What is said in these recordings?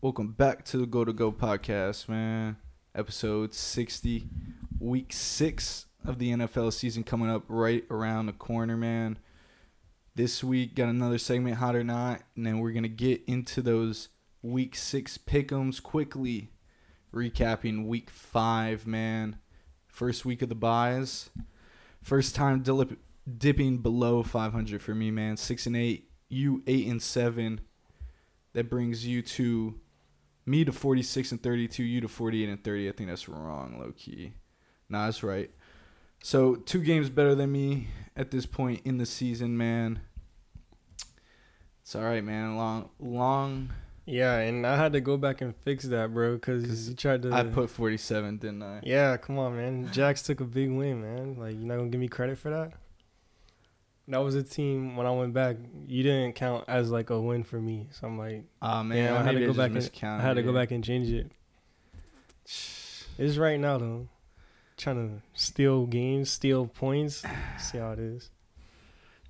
Welcome back to the Go to Go podcast, man. Episode 60, week six of the NFL season coming up right around the corner, man. This week, got another segment, Hot or Not, and then we're going to get into those week six pick'ems quickly. Recapping week five, man. First week of the buys. First time dip- dipping below 500 for me, man. Six and eight, you eight and seven. That brings you to me to 46 and 32, you to 48 and 30. I think that's wrong, low key. Nah, that's right. So two games better than me at this point in the season, man. It's all right, man. Long, long. Yeah, and I had to go back and fix that, bro, because you tried to. I put 47, didn't I? Yeah, come on, man. Jax took a big win, man. Like you're not gonna give me credit for that. That was a team when I went back. You didn't count as like a win for me, so I'm like, Oh man, yeah, I had to go back. And, I had to go back and change it. It's right now though. Trying to steal games, steal points. See how it is.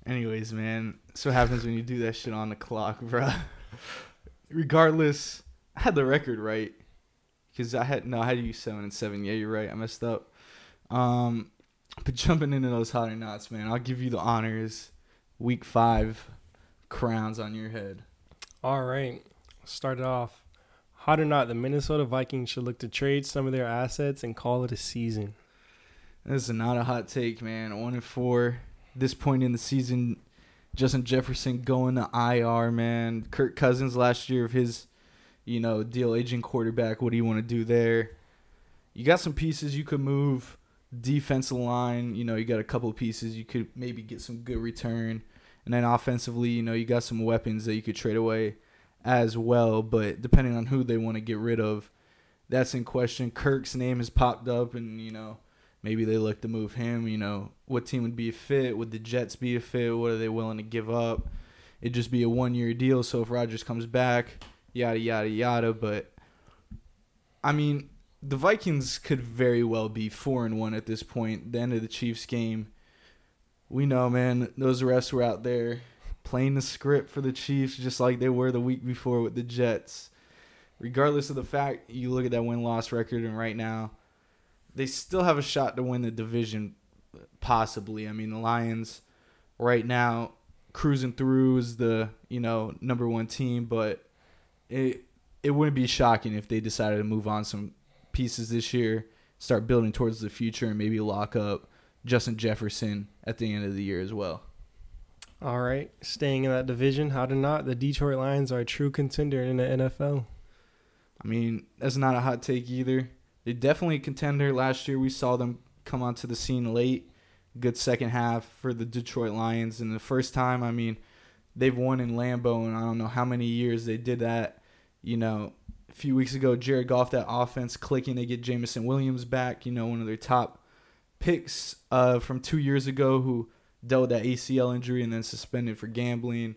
Anyways, man, so what happens when you do that shit on the clock, bruh. Regardless, I had the record right because I had no, I had you seven and seven. Yeah, you're right. I messed up. Um, but jumping into those hot or nots, man, I'll give you the honors. Week five crowns on your head. All right, start it off. Hot or not, the Minnesota Vikings should look to trade some of their assets and call it a season. This is not a hot take, man. One and four. This point in the season, Justin Jefferson going to IR, man. Kirk Cousins last year of his, you know, deal aging quarterback. What do you want to do there? You got some pieces you could move. Defensive line, you know, you got a couple pieces you could maybe get some good return. And then offensively, you know, you got some weapons that you could trade away as well. But depending on who they want to get rid of, that's in question. Kirk's name has popped up, and, you know, maybe they look to move him. You know, what team would be a fit? Would the Jets be a fit? What are they willing to give up? It'd just be a one year deal. So if Rodgers comes back, yada yada yada. But I mean, the Vikings could very well be four and one at this point. The end of the Chiefs game. We know, man. Those refs were out there playing the script for the Chiefs, just like they were the week before with the Jets. Regardless of the fact, you look at that win loss record, and right now, they still have a shot to win the division, possibly. I mean, the Lions, right now, cruising through is the you know number one team, but it it wouldn't be shocking if they decided to move on some pieces this year, start building towards the future, and maybe lock up Justin Jefferson at the end of the year as well. All right, staying in that division, how to not, the Detroit Lions are a true contender in the NFL. I mean, that's not a hot take either. They're definitely a contender. Last year, we saw them come onto the scene late. Good second half for the Detroit Lions. And the first time, I mean, they've won in Lambeau, and I don't know how many years they did that. You know, few weeks ago, Jared Goff, that offense clicking. They get Jameson Williams back, you know, one of their top picks uh, from two years ago who dealt with that ACL injury and then suspended for gambling.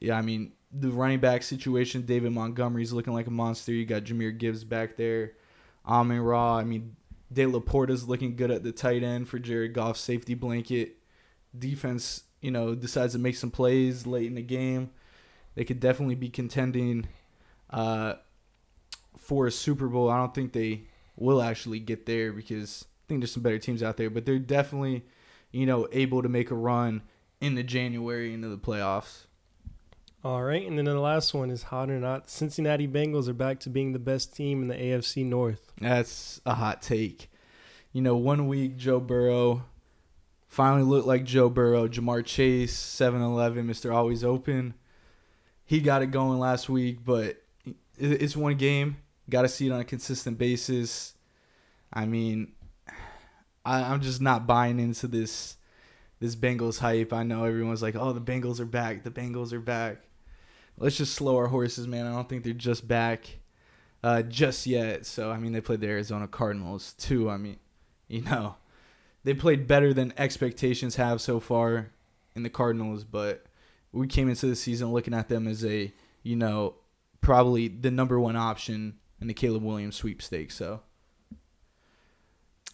Yeah, I mean, the running back situation, David Montgomery's looking like a monster. You got Jahmyr Gibbs back there. Amon Ra. I mean, De La Porta's looking good at the tight end for Jared Goff's safety blanket. Defense, you know, decides to make some plays late in the game. They could definitely be contending uh, for a Super Bowl. I don't think they will actually get there because I think there's some better teams out there, but they're definitely, you know, able to make a run in the January into the playoffs. All right, and then the last one is hot or not. Cincinnati Bengals are back to being the best team in the AFC North. That's a hot take. You know, one week Joe Burrow finally looked like Joe Burrow. Ja'Marr Chase, 7-Eleven, Mr. Always Open. He got it going last week, but it's one game. Got to see it on a consistent basis. I mean, I, I'm just not buying into this this Bengals hype. I know everyone's like, "Oh, the Bengals are back. The Bengals are back." Let's just slow our horses, man. I don't think they're just back uh, just yet. So I mean, they played the Arizona Cardinals too. I mean, you know, they played better than expectations have so far in the Cardinals, but we came into the season looking at them as a, you know, probably the number one option in the Caleb Williams sweepstakes. So,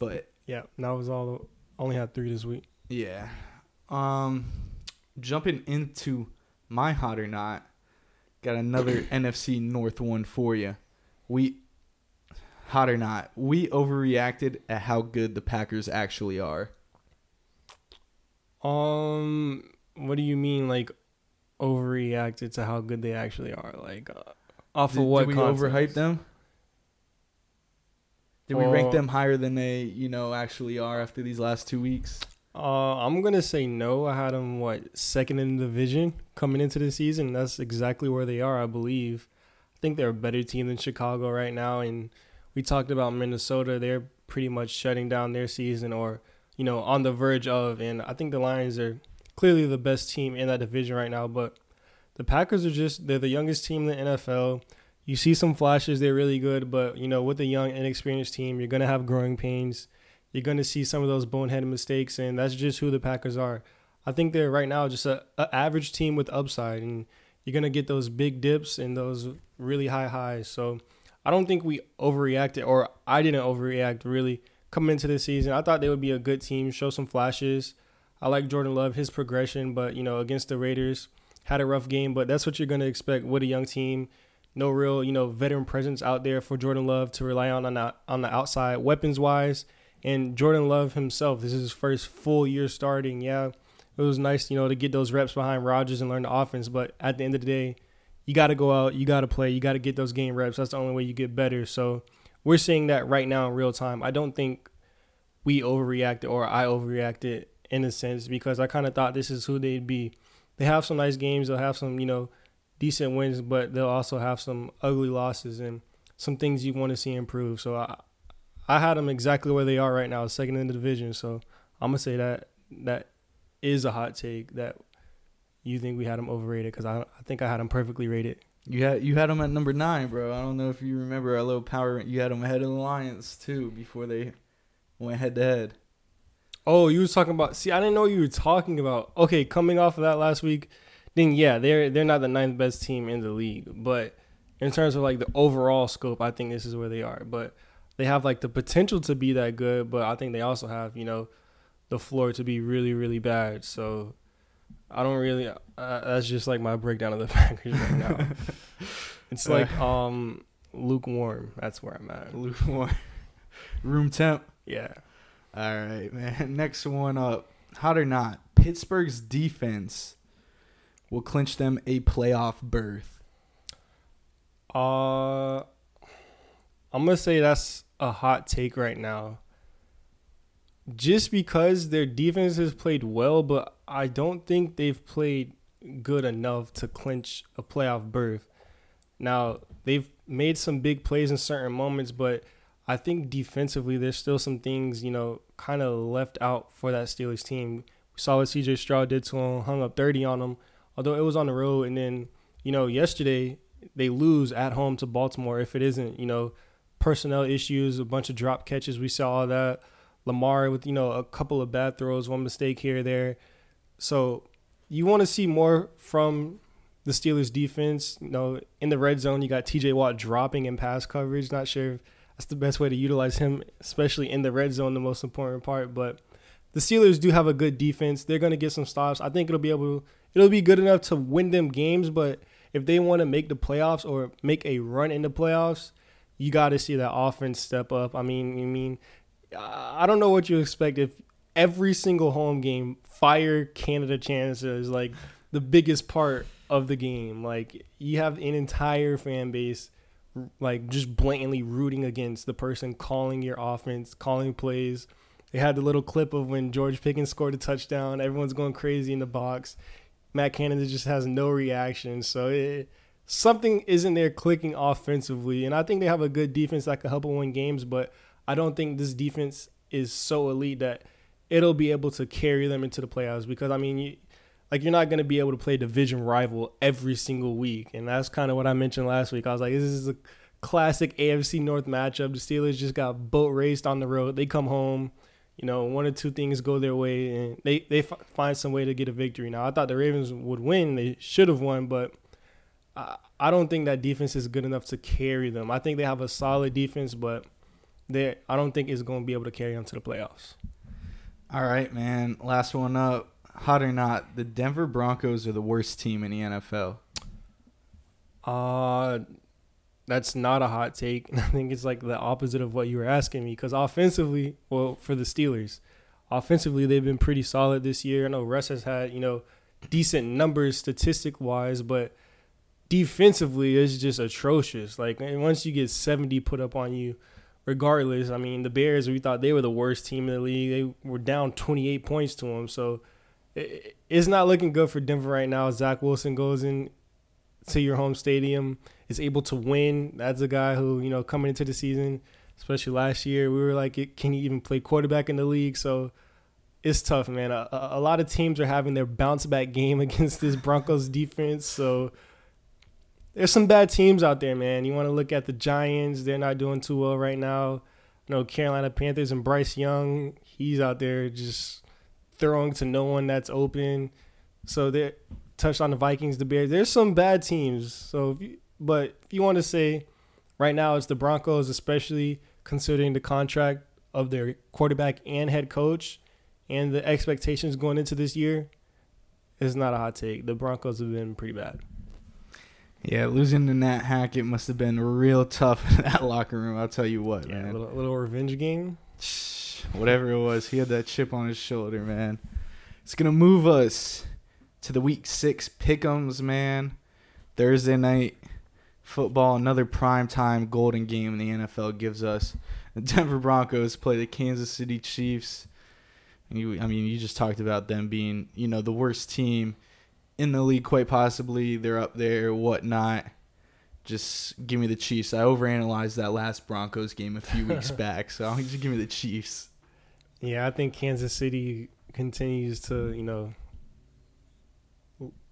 but Yeah, that was all. Only had three this week. yeah, um, jumping into my hot or not, got another NFC North one for you. We, hot or not, we overreacted at how good the Packers actually are. Um, what do you mean, like overreacted to how good they actually are? Like, uh, off Did, of what? did we context? overhype them? Did we rank them higher than they, you know, actually are after these last two weeks? Uh, I'm gonna say no. I had them what second in the division coming into the season. That's exactly where they are, I believe. I think they're a better team than Chicago right now, and we talked about Minnesota. They're pretty much shutting down their season, or you know, on the verge of. And I think the Lions are clearly the best team in that division right now. But the Packers are just—they're the youngest team in the NFL. You see some flashes; they're really good, but you know, with a young, inexperienced team, you're gonna have growing pains you're to see some of those boneheaded mistakes, and that's just who the Packers are. I think they're right now just a, a average team with upside, and you're to get those big dips and those really high highs. So I don't think we overreacted, or I didn't overreact really coming into this season. I thought they would be a good team, show some flashes. I like Jordan Love, his progression, but you know against the Raiders, had a rough game. But that's what you're to expect with a young team. No real, you know, veteran presence out there for Jordan Love to rely on on the, on the outside, weapons wise. And Jordan Love himself, this is his first full year starting. Yeah, it was nice, you know, to get those reps behind Rodgers and learn the offense. But at the end of the day, you got to go out, you got to play, you got to get those game reps. That's the only way you get better. So we're seeing that right now in real time. I don't think we overreacted or I overreacted in a sense because I kind of thought this is who they'd be. They have some nice games, they'll have some, you know, decent wins, but they'll also have some ugly losses and some things you want to see improve. So I, I had them exactly where they are right now, second in the division. So I'm gonna say that that is a hot take that you think we had them overrated because I I think I had them perfectly rated. You had you had them at number nine, bro. I don't know if you remember our little power. You had them ahead of the Lions too before they went head to head. Oh, you was talking about? See, I didn't know what you were talking about. Okay, coming off of that last week, then yeah, they're they're not the ninth best team in the league, but in terms of like the overall scope, I think this is where they are. But they have like the potential to be that good, but I think they also have you know the floor to be really really bad. So I don't really. Uh, that's just like my breakdown of the Packers right now. it's like um lukewarm. That's where I'm at. Lukewarm. Room temp. Yeah. All right, man. Next one up. Hot or not, Pittsburgh's defense will clinch them a playoff berth. Uh, I'm gonna say that's a hot take right now. Just because their defense has played well, but I don't think they've played good enough to clinch a playoff berth. Now they've made some big plays in certain moments, but I think defensively there's still some things you know kind of left out for that Steelers team. We saw what C.J. Stroud did to him, hung up 30 on them, although it was on the road, and then you know yesterday they lose at home to Baltimore if it isn't, you know, personnel issues, a bunch of drop catches. We saw that. Lamar with, you know, a couple of bad throws, one mistake here there. So you want to see more from the Steelers defense. You know, in the red zone, you got TJ Watt dropping in pass coverage. Not sure if that's the best way to utilize him, especially in the red zone, the most important part. But the Steelers do have a good defense. They're going to get some stops. I think it'll be able to, it'll be good enough to win them games, but if they want to make the playoffs or make a run in the playoffs, you got to see that offense step up. I mean, I mean, I don't know what you expect if every single home game fire Canada chances is like the biggest part of the game. Like you have an entire fan base like just blatantly rooting against the person calling your offense, calling plays. They had the little clip of when George Pickens scored a touchdown. Everyone's going crazy in the box. Matt Canada just has no reaction. So it, something isn't there clicking offensively. And I think they have a good defense that can help them win games, but I don't think this defense is so elite that it'll be able to carry them into the playoffs because I mean you like you're not going to be able to play division rival every single week. And that's kind of what I mentioned last week. I was like this is a classic AFC North matchup. The Steelers just got boat raced on the road. They come home you know, one or two things go their way and they, they f- find some way to get a victory. Now, I thought the Ravens would win. They should have won, but I, I don't think that defense is good enough to carry them. I think they have a solid defense, but they I don't think it's going to be able to carry them to the playoffs. All right, man. Last one up. Hot or not, the Denver Broncos are the worst team in the NFL. Uh that's not a hot take. I think it's like the opposite of what you were asking me because offensively, well, for the Steelers, offensively they've been pretty solid this year. I know Russ has had you know decent numbers statistic wise, but defensively it's just atrocious. Like once you get 70 put up on you, regardless, I mean the Bears we thought they were the worst team in the league. They were down 28 points to them, so it's not looking good for Denver right now. Zach Wilson goes in to your home stadium, is able to win. That's a guy who, you know, coming into the season, especially last year, we were like, can he even play quarterback in the league? So it's tough, man. A, a lot of teams are having their bounce back game against this Broncos defense. So there's some bad teams out there, man. You want to look at the Giants, they're not doing too well right now. You know, Carolina Panthers and Bryce Young, he's out there just throwing to no one that's open. So they touched on the Vikings, the Bears. There's some bad teams. So, if you, but if you want to say right now it's the Broncos, especially considering the contract of their quarterback and head coach and the expectations going into this year, it's not a hot take. The Broncos have been pretty bad. Yeah, losing to Nat Hackett must have been real tough in that locker room. I'll tell you what, yeah, man. A little, little revenge game. Whatever it was, he had that chip on his shoulder, man. It's gonna move us to the week six pick'ems, man. Thursday night football, another prime time golden game the NFL gives us. The Denver Broncos play the Kansas City Chiefs. You, I mean, you just talked about them being, you know, the worst team in the league, quite possibly. They're up there, whatnot. Just give me the Chiefs. I overanalyzed that last Broncos game a few weeks back, so I'll just give me the Chiefs. Yeah, I think Kansas City continues to, you know,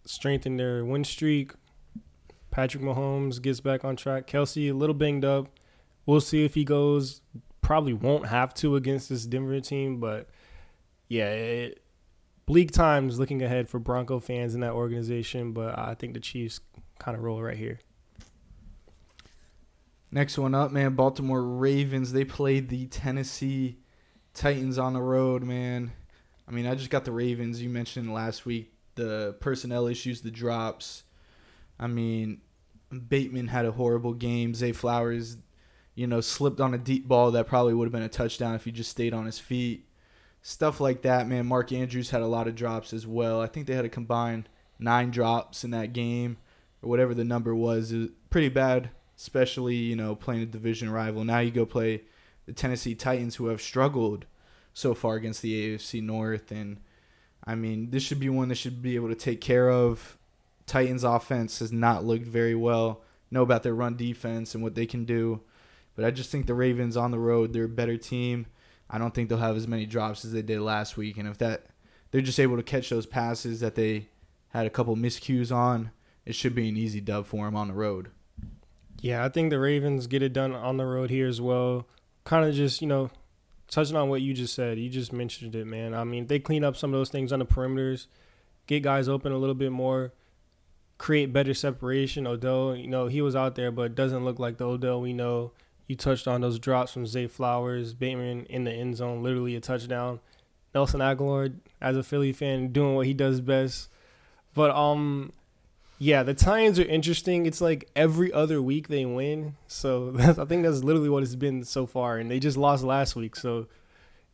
strengthen their win streak. Patrick Mahomes gets back on track. Kelce a little banged up. We'll see if he goes. Probably won't have to against this Denver team, but yeah, it, bleak times looking ahead for Bronco fans in that organization. But I think the Chiefs kind of roll right here. Next one up, man. Baltimore Ravens. They played the Tennessee Titans on the road, man. I mean, I just got the Ravens. You mentioned last week the personnel issues, the drops. I mean, Bateman had a horrible game. Zay Flowers, you know, slipped on a deep ball that probably would have been a touchdown if he just stayed on his feet. Stuff like that, man. Mark Andrews had a lot of drops as well. I think they had a combined nine drops in that game, or whatever the number was. It was pretty bad, especially, you know, playing a division rival. Now you go play the Tennessee Titans, who have struggled so far against the AFC North. And I mean, this should be one that should be able to take care of. Titans offense has not looked very well. Know about their run defense and what they can do. But I just think the Ravens on the road, they're a better team. I don't think they'll have as many drops as they did last week. And if that they're just able to catch those passes that they had a couple miscues on, it should be an easy dub for them on the road. Yeah, I think the Ravens get it done on the road here as well. Kind of just, you know, touching on what you just said, you just mentioned it, man. I mean, they clean up some of those things on the perimeters, get guys open a little bit more, create better separation. Odell, you know, he was out there, but doesn't look like the Odell we know. You touched on those drops from Zay Flowers, Bateman in the end zone, literally a touchdown. Nelson Agholor, as a Philly fan, doing what he does best. But um, yeah, the Titans are interesting. It's like every other week they win. So I think that's literally what it's been so far. And they just lost last week. So,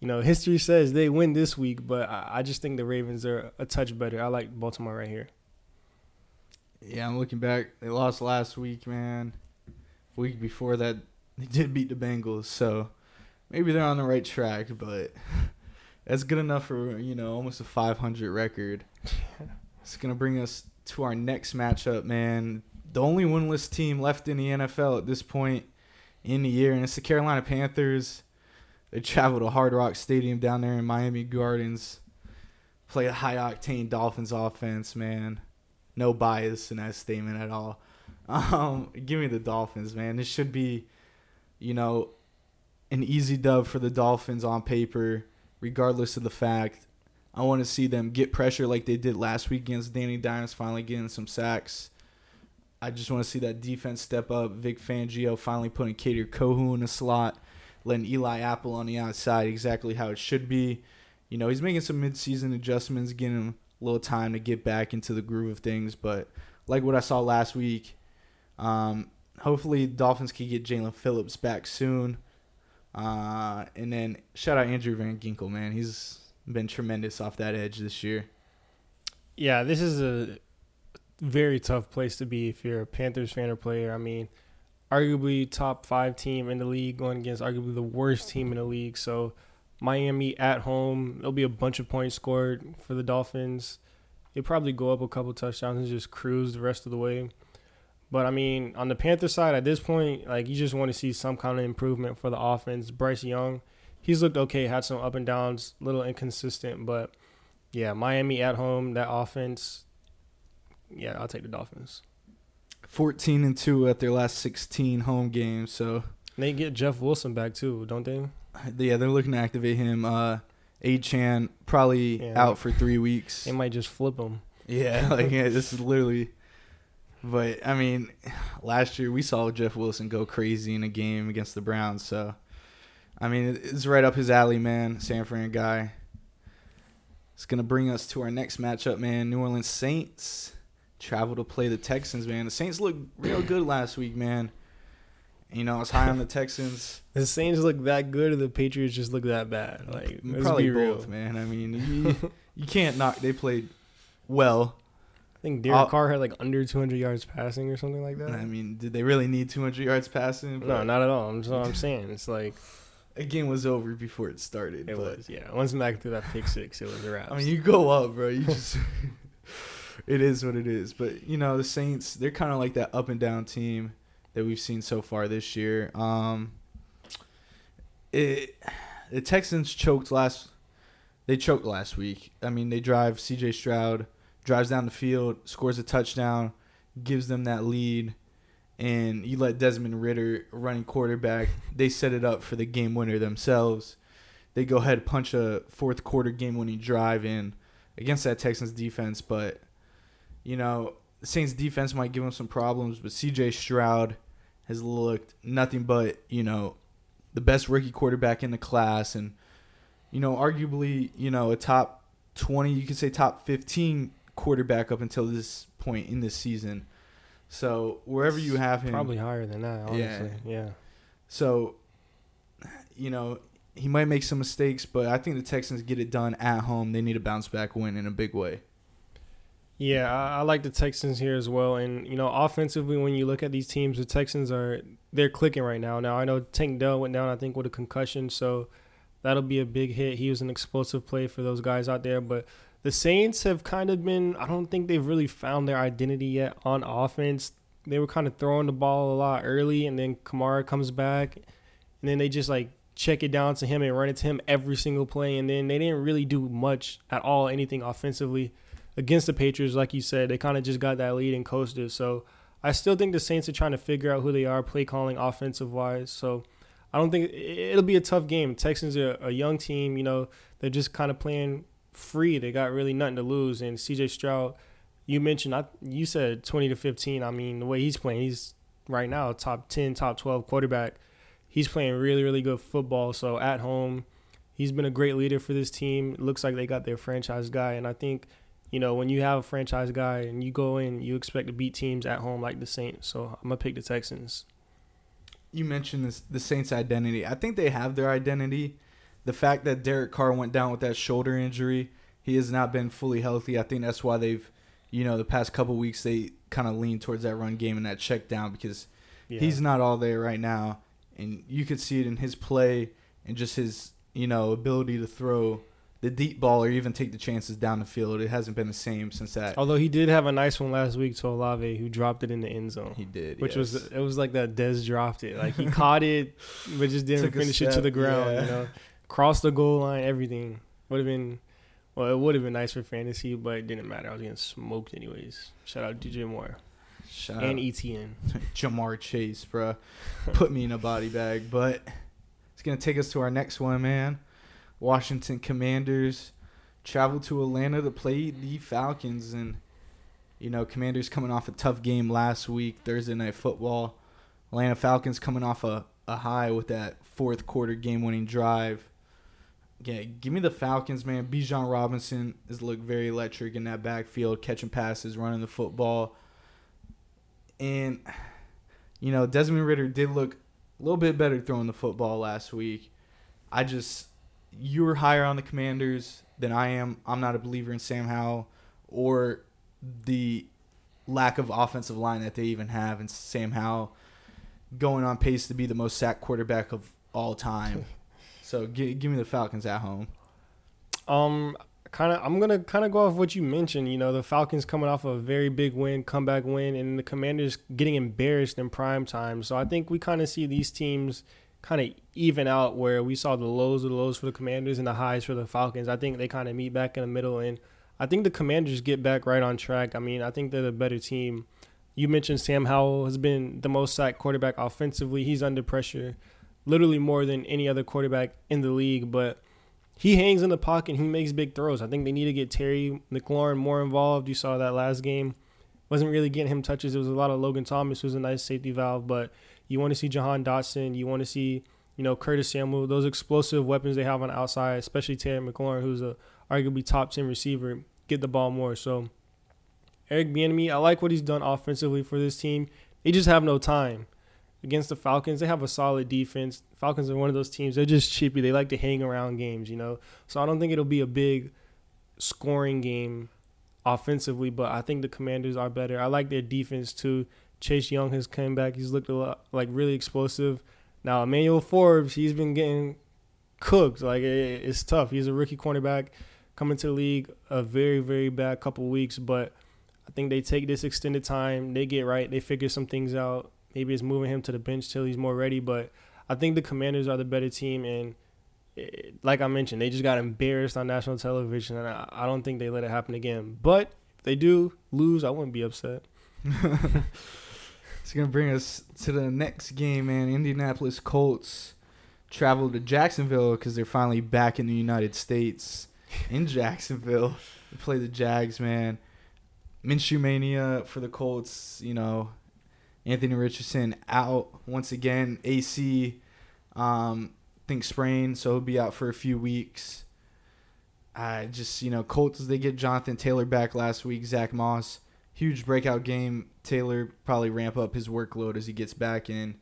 you know, history says they win this week, but I, I just think the Ravens are a touch better. I like Baltimore right here. Yeah, I'm looking back. They lost last week, man. Week before that, they did beat the Bengals. So maybe they're on the right track, but that's good enough for, you know, almost a 500 record. It's going to bring us to our next matchup, man. The only winless team left in the NFL at this point in the year, and it's the Carolina Panthers. They travel to Hard Rock Stadium down there in Miami Gardens, play a high octane Dolphins offense, man. No bias in that statement at all. Um, give me the Dolphins, man. This should be, you know, an easy dub for the Dolphins on paper, regardless of the fact I want to see them get pressure like they did last week against Danny Dimes, finally getting some sacks. I just want to see that defense step up. Vic Fangio finally putting Kader Kohou in the slot, letting Eli Apple on the outside exactly how it should be. You know, he's making some midseason adjustments, getting him a little time to get back into the groove of things. But like what I saw last week, Um, hopefully, Dolphins can get Jaelan Phillips back soon. Uh, and then shout out Andrew Van Ginkel, man. He's been tremendous off that edge this year. Yeah, this is a very tough place to be if you're a Panthers fan or player. I mean, arguably top five team in the league going against arguably the worst team in the league. So Miami at home, there'll be a bunch of points scored for the Dolphins. They'll probably go up a couple touchdowns and just cruise the rest of the way. But I mean, on the Panther side, at this point, like you just want to see some kind of improvement for the offense. Bryce Young, he's looked okay, had some up and downs, little inconsistent, but yeah, Miami at home, that offense. Yeah, I'll take the Dolphins. 14 and 2 at their last 16 home games. So they get Jeff Wilson back too, don't they? Yeah, they're looking to activate him. Uh, Achane probably yeah. out for three weeks. They might just flip him. Yeah, like yeah, this is literally. But I mean, last year we saw Jeff Wilson go crazy in a game against the Browns. So, I mean, it's right up his alley, man. San Fran guy. It's gonna bring us to our next matchup, man. New Orleans Saints travel to play the Texans, man. The Saints looked real good last week, man. You know, I was high on the Texans. the Saints look that good, or the Patriots just look that bad. Like probably both, man. I mean, you, you can't knock. They played well. I think Derek uh, Carr had like under 200 yards passing or something like that. I mean, did they really need 200 yards passing? But no, not at all. I'm, I'm saying it's like a game was over before it started. It was, yeah. Once Mac threw that pick six, it was a wrap. I mean, you go up, bro. You just it is what it is. But you know, the Saints, they're kind of like that up and down team that we've seen so far this year. Um, it the Texans choked last. They choked last week. I mean, they drive C.J. Stroud drives down the field, scores a touchdown, gives them that lead, and you let Desmond Ridder running quarterback. They set it up for the game winner themselves. They go ahead punch a fourth quarter game winning drive in against that Texans defense, but you know, Saints defense might give them some problems, but CJ Stroud has looked nothing but, you know, the best rookie quarterback in the class and you know, arguably, you know, a top 20, you could say top 15 quarterback up until this point in this season. So, wherever you have him probably higher than that, honestly. Yeah. yeah. So, you know, he might make some mistakes, but I think the Texans get it done at home. They need a bounce back win in a big way. Yeah, I, I, like the Texans here as well. And you know, offensively, when you look at these teams, the Texans are they're clicking right now. Now I know Tank Dell went down, I think, with a concussion, so that'll be a big hit. He was an explosive play for those guys out there. But the Saints have kind of been I don't think they've really found their identity yet on offense. They were kind of throwing the ball a lot early, and then Kamara comes back, and then they just like check it down to him and run it to him every single play. And then they didn't really do much at all, anything offensively against the Patriots, like you said, they kind of just got that lead and coasted. So I still think the Saints are trying to figure out who they are, play calling offensive wise. So I don't think it'll be a tough game. Texans are a young team, you know, they're just kind of playing free. They got really nothing to lose. And CJ Stroud, you mentioned, I, you said 20 to 15. I mean, the way he's playing, he's right now top 10, top 12 quarterback. He's playing really, really good football. So at home, he's been a great leader for this team. It looks like they got their franchise guy. And I think – you know, when you have a franchise guy and you go in, you expect to beat teams at home like the Saints. So I'm gonna pick the Texans. You mentioned this, the Saints' identity. I think they have their identity. The fact that Derek Carr went down with that shoulder injury, he has not been fully healthy. I think that's why they've, you know, the past couple weeks they kind of leaned towards that run game and that check down because yeah. he's not all there right now, and you could see it in his play and just his, you know, ability to throw the deep ball or even take the chances down the field. It hasn't been the same since that. Although he did have a nice one last week to Olave, who dropped it in the end zone. He did, which yes. was it was like that Dez dropped it. Like he caught it, but just didn't Took finish it to the ground. Yeah. You know, crossed the goal line, everything would have been. Well, it would have been nice for fantasy, but it didn't matter. I was getting smoked anyways. Shout out to DJ Moore. Shout and out ETN. Ja'Marr Chase, bro. Put me in a body bag. But it's going to take us to our next one, man. Washington Commanders travel to Atlanta to play the Falcons. And, you know, Commanders coming off a tough game last week, Thursday Night Football. Atlanta Falcons coming off a, a high with that fourth quarter game winning drive. Yeah, give me the Falcons, man. Bijan Robinson has looked very electric in that backfield, catching passes, running the football. And you know, Desmond Ridder did look a little bit better throwing the football last week. I just you were higher on the Commanders than I am. I'm not a believer in Sam Howell or the lack of offensive line that they even have, and Sam Howell going on pace to be the most sacked quarterback of all time. so give, give me the Falcons at home. Um, kind of, I'm gonna kind of go off what you mentioned. You know, the Falcons coming off a very big win, comeback win, and the Commanders getting embarrassed in prime time. So I think we kind of see these teams kind of even out where we saw the lows of the lows for the Commanders and the highs for the Falcons. I think they kind of meet back in the middle, and I think the Commanders get back right on track. I mean, I think they're the better team. You mentioned Sam Howell has been the most sacked quarterback offensively. He's under pressure, literally more than any other quarterback in the league, but he hangs in the pocket. He makes big throws. I think they need to get Terry McLaurin more involved. You saw that last game. Wasn't really getting him touches. It was a lot of Logan Thomas, who's a nice safety valve, but you want to see Jahan Dotson. You want to see, you know, Curtis Samuel. Those explosive weapons they have on the outside, especially Terry McLaurin, who's a arguably top ten receiver, get the ball more. So Eric Bieniemy, I like what he's done offensively for this team. They just have no time against the Falcons. They have a solid defense. Falcons are one of those teams. They're just cheapy. They like to hang around games, you know. So I don't think it'll be a big scoring game offensively, but I think the Commanders are better. I like their defense too. Chase Young has come back. He's looked a lot like really explosive. Now Emmanuel Forbes, he's been getting cooked. Like it's tough. He's a rookie cornerback coming to the league a very very bad couple weeks, but I think they take this extended time. They get right. They figure some things out. Maybe it's moving him to the bench till he's more ready. But I think the Commanders are the better team, and it, like I mentioned, they just got embarrassed on national television, and I, I don't think they let it happen again. But if they do lose, I wouldn't be upset. it's gonna bring us to the next game, man. Indianapolis Colts travel to Jacksonville because they're finally back in the United States in Jacksonville. They play the Jags, man. Minshew mania for the Colts. You know, Anthony Richardson out once again. AC, um, think sprain, so he'll be out for a few weeks. I just you know Colts they get Jonathan Taylor back last week. Zach Moss, huge breakout game. Taylor probably ramp up his workload as he gets back in,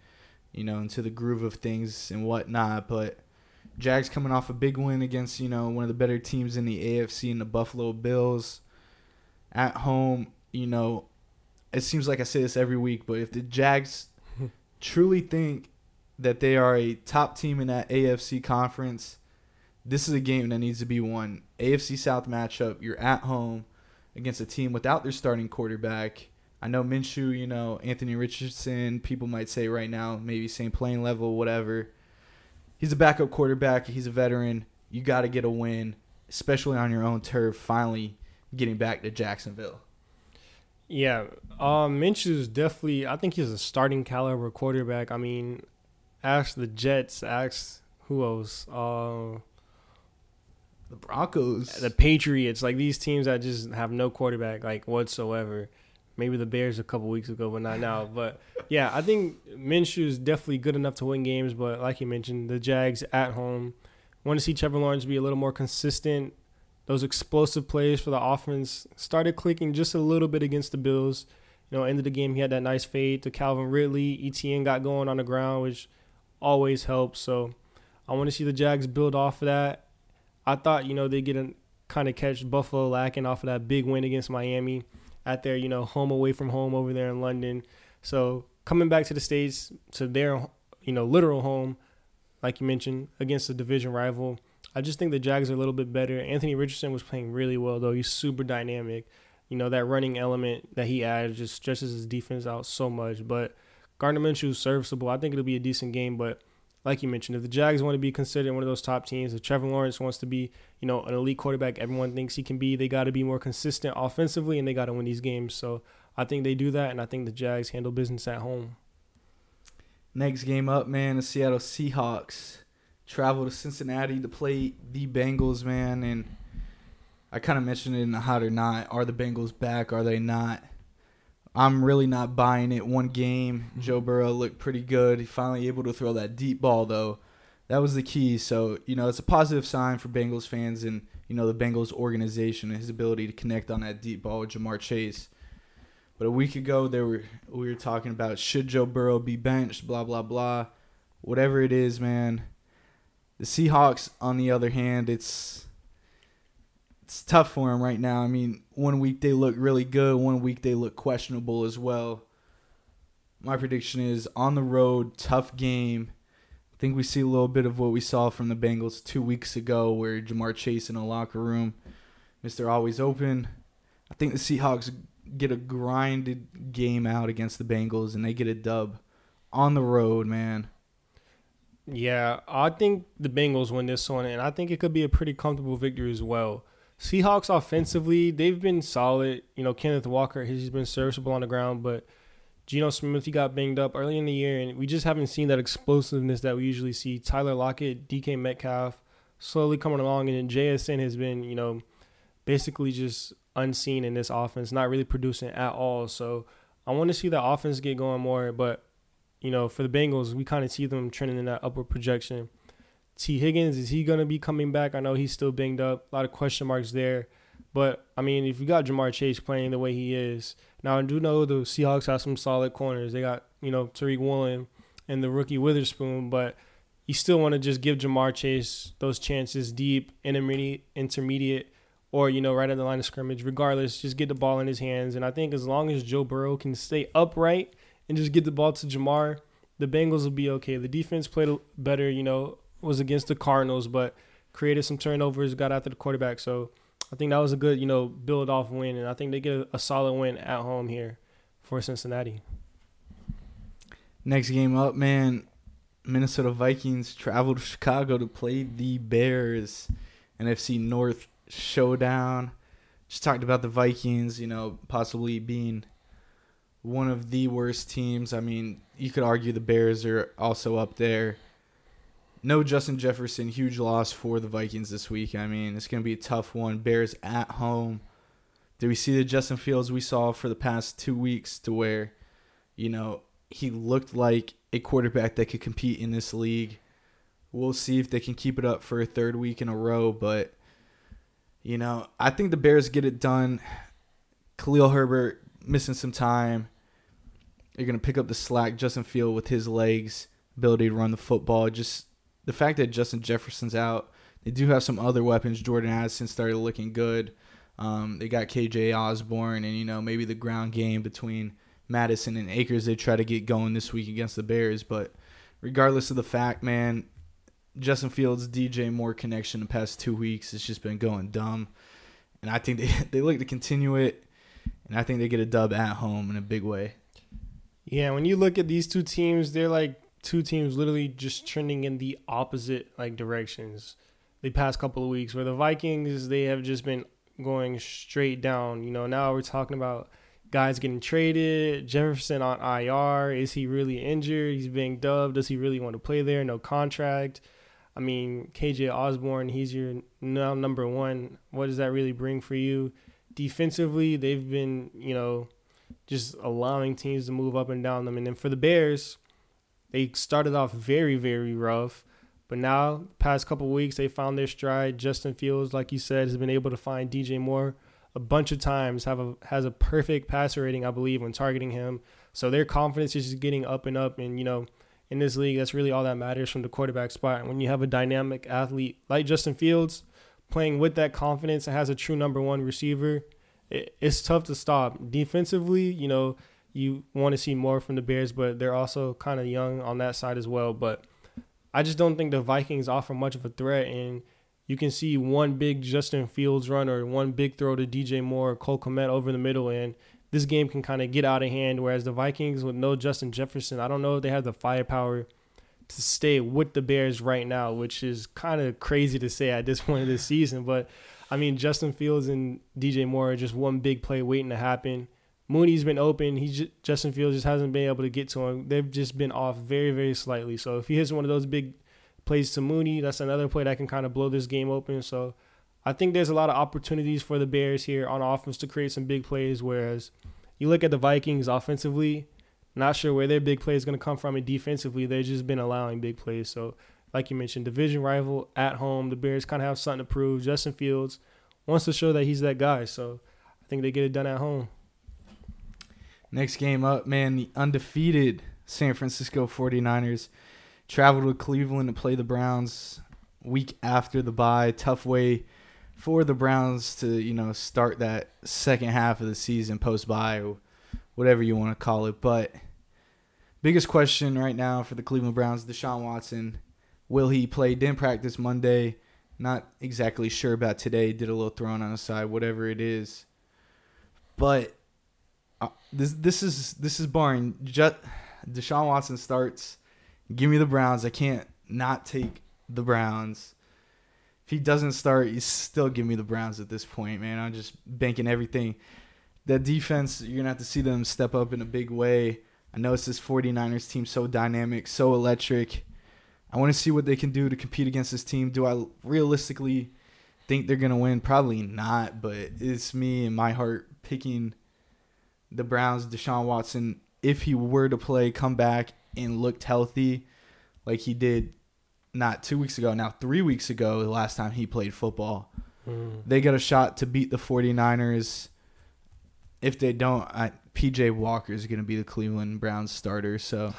you know, into the groove of things and whatnot. But Jags coming off a big win against you know one of the better teams in the AFC and the Buffalo Bills at home. You know, it seems like I say this every week, but if the Jags truly think that they are a top team in that AFC conference, this is a game that needs to be won. AFC South matchup, you're at home against a team without their starting quarterback. I know Minshew, you know, Anthony Richardson, people might say right now, maybe same playing level, whatever. He's a backup quarterback, he's a veteran. You got to get a win, especially on your own turf, finally getting back to Jacksonville. Yeah, um, is definitely. I think he's a starting caliber quarterback. I mean, ask the Jets. Ask who else? Uh, the Broncos, the Patriots. Like these teams that just have no quarterback like whatsoever. Maybe the Bears a couple weeks ago, but not now. But yeah, I think Minshew is definitely good enough to win games. But like you mentioned, the Jags at home. Want to see Trevor Lawrence be a little more consistent those explosive plays for the offense started clicking just a little bit against the Bills. You know, end of the game, he had that nice fade to Calvin Ridley. ETN got going on the ground, which always helps. So I want to see the Jags build off of that. I thought, you know, they get a kind of catch Buffalo lacking off of that big win against Miami at their, you know, home away from home over there in London. So coming back to the States, to their, you know, literal home, like you mentioned, against a division rival I just think the Jags are a little bit better. Anthony Richardson was playing really well though. He's super dynamic. You know that running element that he adds just stretches his defense out so much. But Gardner Minshew is serviceable. I think it'll be a decent game. But like you mentioned, if the Jags want to be considered one of those top teams, if Trevor Lawrence wants to be, you know, an elite quarterback, everyone thinks he can be. They got to be more consistent offensively, and they got to win these games. So I think they do that, and I think the Jags handle business at home. Next game up, man, the Seattle Seahawks travel to Cincinnati to play the Bengals, man. And I kind of mentioned it in the hot or not. Are the Bengals back? Are they not? I'm really not buying it. One game, mm-hmm. Joe Burrow looked pretty good. He finally able to throw that deep ball though. That was the key. So you know, it's a positive sign for Bengals fans and you know the Bengals organization and his ability to connect on that deep ball with Ja'Marr Chase. But a week ago, there were we were talking about should Joe Burrow be benched, blah blah blah, whatever it is, man. The Seahawks, on the other hand, it's it's tough for them right now. I mean, one week they look really good, one week they look questionable as well. My prediction is on the road, tough game. I think we see a little bit of what we saw from the Bengals two weeks ago, where Ja'Marr Chase in a locker room, Mister Always Open. I think the Seahawks get a grinded game out against the Bengals and they get a dub on the road, man. Yeah, I think the Bengals win this one, and I think it could be a pretty comfortable victory as well. Seahawks offensively, they've been solid. You know, Kenneth Walker, he's been serviceable on the ground, but Geno Smith, he got banged up early in the year, and we just haven't seen that explosiveness that we usually see. Tyler Lockett, DK Metcalf, slowly coming along, and then JSN has been, you know, basically just unseen in this offense, not really producing at all. So I want to see the offense get going more, but you know, for the Bengals, we kind of see them trending in that upward projection. Tee Higgins, is he going to be coming back? I know he's still banged up. A lot of question marks there. But, I mean, if you got Ja'Marr Chase playing the way he is, now I do know the Seahawks have some solid corners. They got, you know, Tariq Woolen and the rookie Witherspoon, but you still want to just give Ja'Marr Chase those chances deep, intermediate, intermediate, or, you know, right at the line of scrimmage. Regardless, just get the ball in his hands. And I think as long as Joe Burrow can stay upright – and just get the ball to Ja'Marr, the Bengals will be okay. The defense played better, you know, was against the Cardinals, but created some turnovers, got after the quarterback. So I think that was a good, you know, build off win, and I think they get a, solid win at home here for Cincinnati. Next game up, man. Minnesota Vikings travel to Chicago to play the Bears. NFC North showdown. Just talked about the Vikings, you know, possibly being one of the worst teams. I mean, you could argue the Bears are also up there. No Justin Jefferson, huge loss for the Vikings this week. I mean, it's going to be a tough one. Bears at home. Did we see the Justin Fields we saw for the past two weeks to where, you know, he looked like a quarterback that could compete in this league? We'll see if they can keep it up for a third week in a row, but, you know, I think the Bears get it done. Khalil Herbert missing some time. You're gonna pick up the slack. Justin Field with his legs, ability to run the football. Just the fact that Justin Jefferson's out. They do have some other weapons. Jordan Addison started looking good. Um, they got KJ Osborn, and you know maybe the ground game between Mattison and Akers. They try to get going this week against the Bears, but regardless of the fact, man, Justin Fields DJ Moore connection the past two weeks has just been going dumb, and I think they they look to continue it and I think they get a dub at home in a big way. Yeah, when you look at these two teams, they're like two teams literally just trending in the opposite like directions. The past couple of weeks, where the Vikings they have just been going straight down. You know, now we're talking about guys getting traded. Jefferson on IR. Is he really injured? He's being dubbed. Does he really want to play there? No contract. I mean, KJ Osborn, he's your now number one. What does that really bring for you? Defensively, they've been, you know, just allowing teams to move up and down them. And then for the Bears, they started off very, very rough. But now, past couple weeks, they found their stride. Justin Fields, like you said, has been able to find DJ Moore a bunch of times. Have a has a perfect passer rating, I believe, when targeting him. So their confidence is just getting up and up. And you know, in this league, that's really all that matters from the quarterback spot. And when you have a dynamic athlete like Justin Fields, playing with that confidence and has a true number one receiver, it, it's tough to stop. Defensively, you know, you want to see more from the Bears, but they're also kind of young on that side as well. But I just don't think the Vikings offer much of a threat. And you can see one big Justin Fields run or one big throw to DJ Moore or Cole Kmet over the middle, and this game can kind of get out of hand. Whereas the Vikings, with no Justin Jefferson, I don't know if they have the firepower – to stay with the Bears right now, which is kind of crazy to say at this point of the season. But I mean, Justin Fields and DJ Moore are just one big play waiting to happen. Mooney's been open. He just, Justin Fields just hasn't been able to get to him. They've just been off very very slightly. So if he hits one of those big plays to Mooney, that's another play that can kind of blow this game open. So I think there's a lot of opportunities for the Bears here on offense to create some big plays. Whereas you look at the Vikings offensively, not sure where their big play is going to come from. And defensively, they've just been allowing big plays. So, like you mentioned, division rival at home. The Bears kind of have something to prove. Justin Fields wants to show that he's that guy. So, I think they get it done at home. Next game up, man, the undefeated San Francisco 49ers traveled to Cleveland to play the Browns week after the bye. Tough way for the Browns to, you know, start that second half of the season post bye, whatever you want to call it. But biggest question right now for the Cleveland Browns, Deshaun Watson, will he play? Didn't practice Monday. Not exactly sure about today. Did a little throwing on the side, whatever it is. But uh, this this is this is barring just Deshaun Watson starts. Give me the Browns. I can't not take the Browns. If he doesn't start, you still give me the Browns at this point, man. I'm just banking everything. That defense, you're going to have to see them step up in a big way. I know it's this 49ers team so dynamic, so electric. I want to see what they can do to compete against this team. Do I realistically think they're going to win? Probably not, but it's me and my heart picking the Browns, Deshaun Watson, if he were to play, come back and looked healthy like he did not two weeks ago, now three weeks ago, the last time he played football. Mm. They got a shot to beat the 49ers. If they don't, I, PJ Walker is going to be the Cleveland Browns starter. So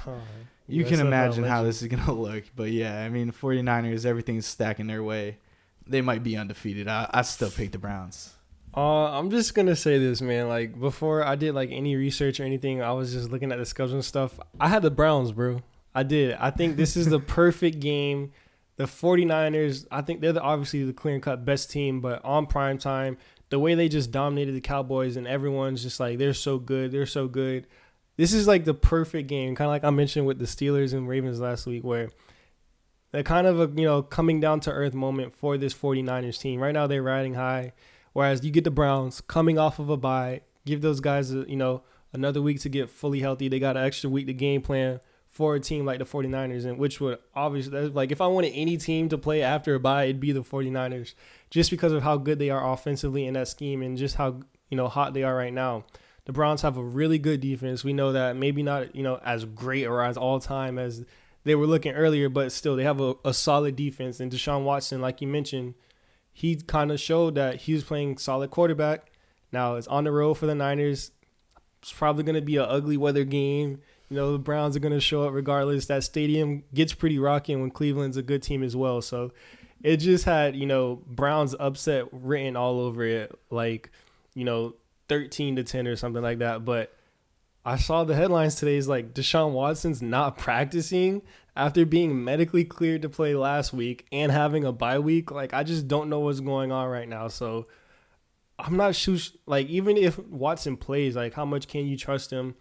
you can imagine how this is going to look. But yeah, I mean, 49ers, everything's stacking their way. They might be undefeated. I, I still pick the Browns. Uh, I'm just gonna say this, man. Like before I did like any research or anything, I was just looking at the schedule and stuff. I had the Browns, bro. I did. I think this is the perfect game. The 49ers, I think they're the, obviously the clear cut best team, but on prime time, the way they just dominated the Cowboys and everyone's just like they're so good, they're so good. This is like the perfect game, kind of like I mentioned with the Steelers and Ravens last week, where they're kind of a you know coming down to earth moment for this 49ers team. Right now they're riding high, whereas you get the Browns coming off of a bye, give those guys a, you know another week to get fully healthy. They got an extra week to game plan for a team like the 49ers and which would obviously like if I wanted any team to play after a bye it'd be the 49ers just because of how good they are offensively in that scheme and just how you know hot they are right now. The Browns have a really good defense. We know that maybe not, you know, as great or as all time as they were looking earlier, but still they have a, a solid defense and Deshaun Watson like you mentioned, he kind of showed that he was playing solid quarterback. Now it's on the road for the Niners. It's probably going to be an ugly weather game you know the Browns are going to show up regardless. That stadium gets pretty rocking when Cleveland's a good team as well. So it just had you know Browns upset written all over it, like you know thirteen to ten or something like that. But I saw the headlines today is like Deshaun Watson's not practicing after being medically cleared to play last week and having a bye week. Like I just don't know what's going on right now. So I'm not sure. Like even if Watson plays, like how much can you trust him?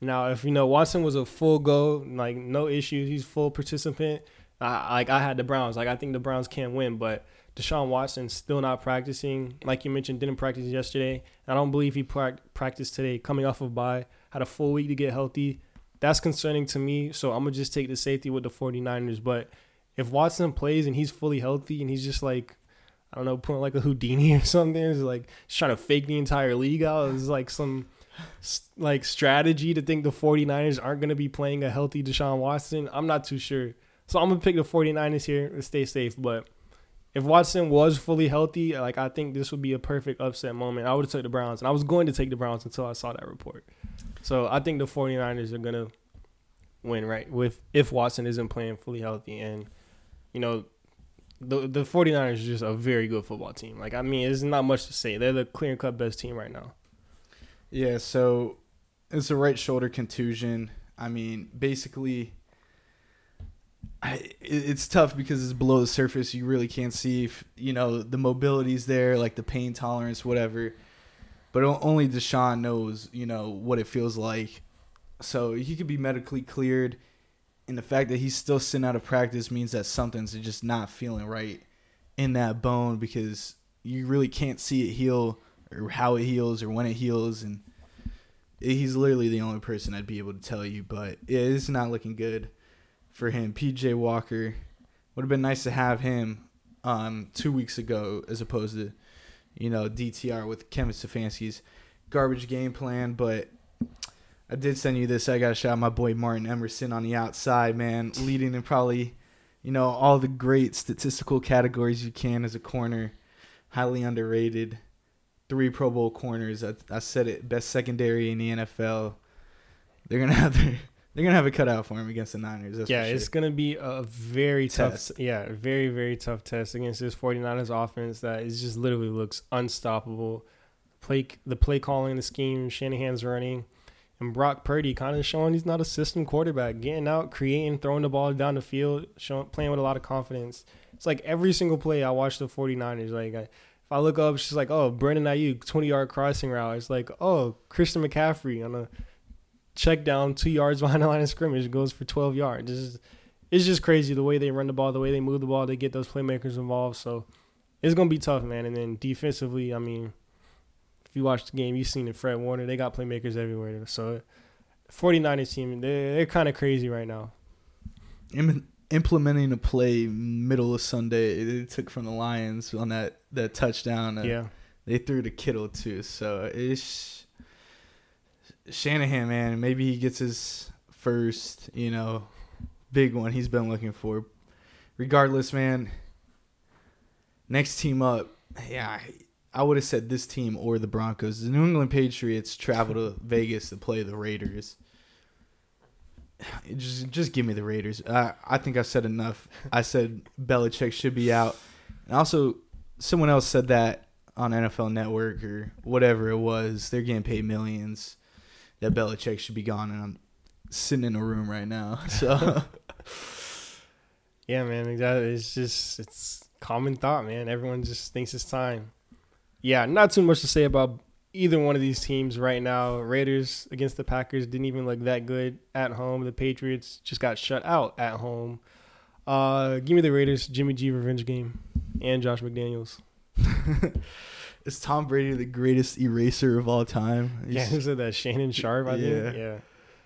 Now, if you know Watson was a full go, like no issues, he's full participant. I, like I had the Browns. Like I think the Browns can win, but Deshaun Watson still not practicing. Like you mentioned, didn't practice yesterday. I don't believe he pra- practiced today. Coming off of bye, had a full week to get healthy. That's concerning to me. So I'm gonna just take the safety with the 49ers. But if Watson plays and he's fully healthy and he's just like I don't know, putting like a Houdini or something, is like trying to fake the entire league out. It's like some like strategy to think the 49ers aren't going to be playing a healthy Deshaun Watson. I'm not too sure. So I'm to pick the 49ers here to stay safe. But if Watson was fully healthy, like I think this would be a perfect upset moment. I would have took the Browns. And I was going to take the Browns until I saw that report. So I think the 49ers are to win, right? With if Watson isn't playing fully healthy and you know the the 49ers are just a very good football team. Like I mean, there's not much to say. They're the clear cut best team right now. Yeah, so it's a right shoulder contusion. I mean, basically, I, it's tough because it's below the surface. You really can't see if you know the mobility's there, like the pain tolerance, whatever. But only Deshaun knows, you know, what it feels like. So he could be medically cleared, and the fact that he's still sitting out of practice means that something's just not feeling right in that bone because you really can't see it heal or how it heals or when it heals and he's literally the only person I'd be able to tell you but it's not looking good for him. PJ Walker. Would have been nice to have him um 2 weeks ago as opposed to you know DTR with Kevin Stefanski's garbage game plan. But I did send you this. I got to shout out my boy Martin Emerson on the outside man leading in probably you know all the great statistical categories you can as a corner. Highly underrated. Three Pro Bowl corners. I, I said it. Best secondary in the NFL. they're gonna have their they're gonna have a cutout for him against the Niners. yeah, sure. it's gonna be a very Test. tough. Yeah, very very tough test against this 49ers offense that is just literally looks unstoppable. Play the play calling, the scheme, Shanahan's running, and Brock Purdy kind of showing he's not a system quarterback, getting out, creating, throwing the ball down the field, showing playing with a lot of confidence. It's like every single play I watch the 49ers. Like I, if I look up, it's just like oh Brandon Aiyuk 20 yard crossing route. It's like oh Christian McCaffrey on a check down two yards behind the line of scrimmage goes for 12 yards. It's just, it's just crazy the way they run the ball, the way they move the ball, they get those playmakers involved. So it's gonna be tough, man. And then defensively, I mean, if you watch the game, you've seen it. Fred Warner, they got playmakers everywhere. So 49ers team, they're, they're kind of crazy right now. Im- implementing a play middle of Sunday they took from the Lions on that that touchdown. Yeah. they threw to Kittle too. So it's Shanahan, man. Maybe he gets his first, you know, big one he's been looking for. Regardless, man. Next team up, yeah, I would have said this team or the Broncos. The New England Patriots travel to Vegas to play the Raiders. Just, just give me the Raiders. I, I think I've said enough. I said Belichick should be out, and also someone else said that on NFL Network or whatever it was. They're getting paid millions. That Belichick should be gone, and I'm sitting in a room right now. So Yeah, man. Exactly. It's just it's common thought, man. Everyone just thinks it's time. Yeah, not too much to say about either one of these teams right now. Raiders against the Packers didn't even look that good at home. The Patriots just got shut out at home. Uh, give me the Raiders, Jimmy G revenge game, and Josh McDaniels. is Tom Brady the greatest eraser of all time? Yeah, He's- who said that? Shannon Sharpe, I Yeah. think. Yeah,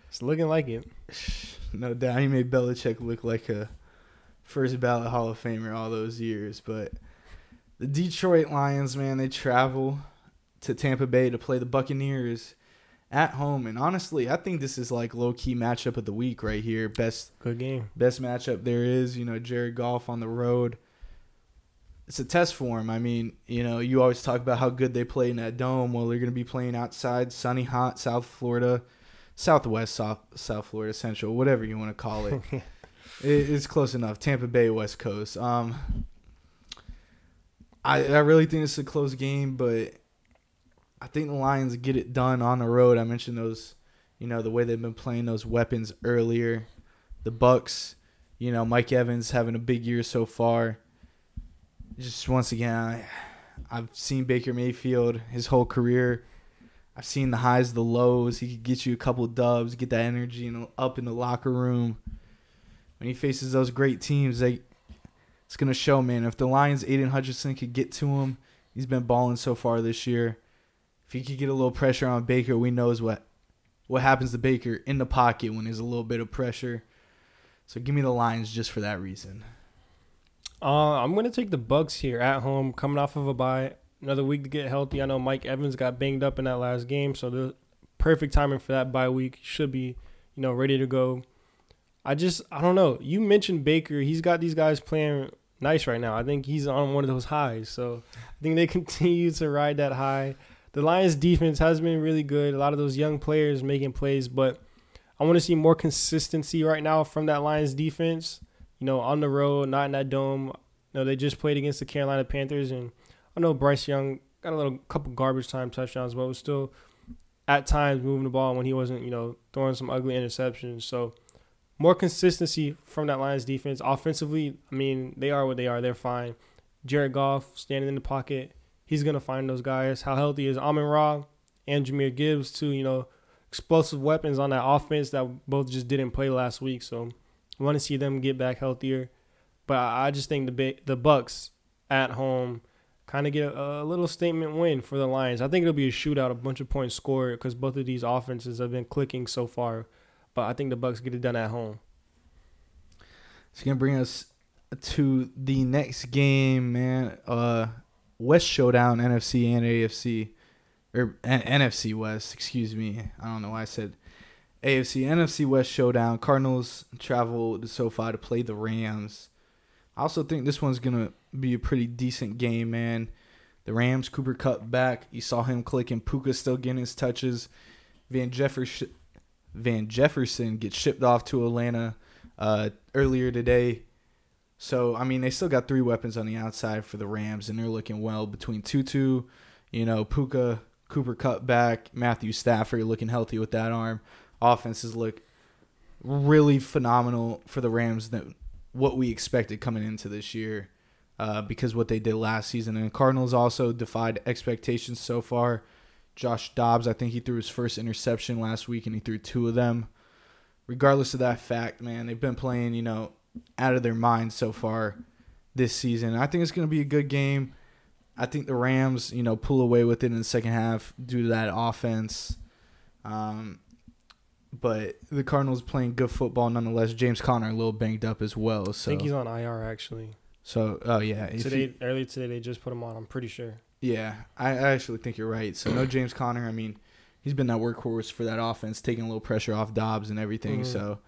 it's looking like it. no doubt he made Belichick look like a first ballot Hall of Famer all those years. But the Detroit Lions, man, they travel to Tampa Bay to play the Buccaneers at home. And honestly, I think this is like low key matchup of the week right here. Best Good game. best matchup there is. You know, Jared Goff on the road. It's a test for him. I mean, you know, you always talk about how good they play in that dome. Well, they're going to be playing outside, sunny, hot, South Florida, Southwest, South, South Florida, Central, whatever you want to call it. it. It's close enough. Tampa Bay, West Coast. Um, I I really think it's a close game, but I think the Lions get it done on the road. I mentioned those, you know, the way they've been playing those weapons earlier. The Bucks, you know, Mike Evans having a big year so far. Just once again, I, I've seen Baker Mayfield his whole career. I've seen the highs, the lows. He could get you a couple dubs, get that energy in, up in the locker room. When he faces those great teams, they it's gonna show, man. If the Lions, Aidan Hutchinson could get to him, he's been balling so far this year. If he could get a little pressure on Baker, we knows what what happens to Baker in the pocket when there's a little bit of pressure. So give me the Lions just for that reason. Uh, I'm gonna take the Bucks here at home, coming off of a bye, another week to get healthy. I know Mike Evans got banged up in that last game, so the perfect timing for that bye week should be, you know, ready to go. I just I don't know. You mentioned Baker; he's got these guys playing nice right now. I think he's on one of those highs, so I think they continue to ride that high. The Lions' defense has been really good. A lot of those young players making plays, but I want to see more consistency right now from that Lions defense you know, on the road, not in that dome. You know, they just played against the Carolina Panthers, and I know Bryce Young got a little couple garbage time touchdowns, but was still at times moving the ball when he wasn't, you know, throwing some ugly interceptions. So more consistency from that Lions defense. Offensively, I mean, they are what they are. They're fine. Jared Goff standing in the pocket, he's gonna find those guys. How healthy is Amon Ra and Jahmyr Gibbs, two, you know, explosive weapons on that offense that both just didn't play last week. So want to see them get back healthier. But I just think the the Bucks at home kind of get a, a little statement win for the Lions. I think it'll be a shootout, a bunch of points scored because both of these offenses have been clicking so far. But I think the Bucks get it done at home. It's gonna bring us to the next game, man. Uh, West Showdown, NFC and AFC, or N- NFC West. Excuse me. I don't know why I said AFC. NFC West Showdown. Cardinals travel to SoFi to play the Rams. I also think this one's gonna be a pretty decent game, man. The Rams, Cooper Kupp back. You saw him clicking. Puka still getting his touches. Van Jefferson, Van Jefferson gets shipped off to Atlanta uh, earlier today. So I mean, they still got three weapons on the outside for the Rams, and they're looking well between Tutu, you know, Puka, Cooper Kupp back, Matthew Stafford looking healthy with that arm. Offenses look really phenomenal for the Rams. That what we expected coming into this year, uh, because what they did last season, and the Cardinals also defied expectations so far. Josh Dobbs, I think he threw his first interception last week, and he threw two of them. Regardless of that fact, man, they've been playing, you know, out of their minds so far this season. I think it's going to be a good game. I think the Rams, you know, pull away with it in the second half due to that offense. Um, but the Cardinals playing good football nonetheless. James Conner a little banged up as well. So I think he's on IR actually. So oh yeah, today you, earlier today they just put him on. I'm pretty sure. Yeah, I, I actually think you're right. So no James Conner. I mean, he's been that workhorse for that offense, taking a little pressure off Dobbs and everything. Mm-hmm. So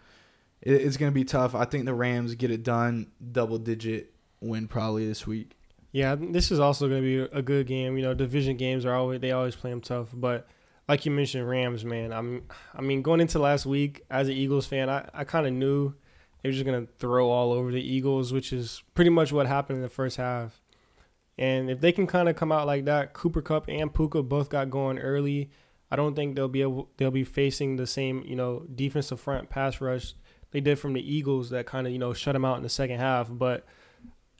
it, it's gonna be tough. I think the Rams get it done, double digit win probably this week. Yeah, this is also gonna be a good game. You know, division games are always they always play them tough, but like you mentioned, Rams, man. I'm, I mean, going into last week as an Eagles fan, I, I kind of knew they were just gonna throw all over the Eagles, which is pretty much what happened in the first half. And if they can kind of come out like that, Cooper Kupp and Puka both got going early. I don't think they'll be able they'll be facing the same you know defensive front pass rush they did from the Eagles that kind of you know shut them out in the second half. But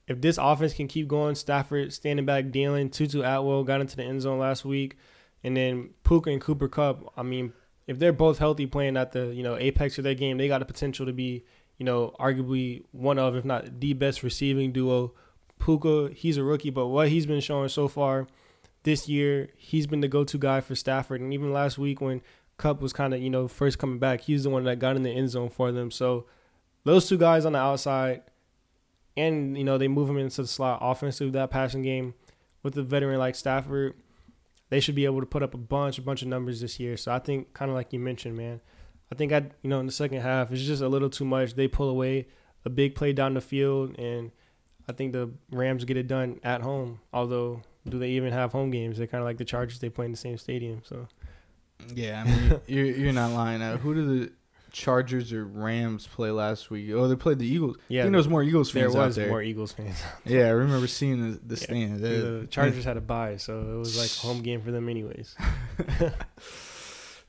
if this offense can keep going, Stafford standing back, dealing Tutu Atwell got into the end zone last week, and then Puka and Cooper Kupp, I mean, if they're both healthy, playing at the you know apex of their game, they got the potential to be you know arguably one of, if not the best receiving duo. Puka, he's a rookie, but what he's been showing so far this year, he's been the go-to guy for Stafford. And even last week when Kupp was kind of, you know, first coming back. He's the one that got in the end zone for them. So those two guys on the outside, and, you know, they move him into the slot offensive, that passing game with a veteran like Stafford, they should be able to put up a bunch, a bunch of numbers this year. So I think, kind of like you mentioned, man, I think I, you know, in the second half, it's just a little too much. They pull away a big play down the field, and I think the Rams get it done at home. Although, do they even have home games? They're kind of like the Chargers. They play in the same stadium, so. Yeah, I mean, you're you're not lying. Uh, who did the Chargers or Rams play last week? Oh, they played the Eagles. Yeah, I think there was more Eagles fans there was there. more Eagles fans. yeah, I remember seeing the, the yeah, stand. The Chargers had a bye, so it was like a home game for them, anyways.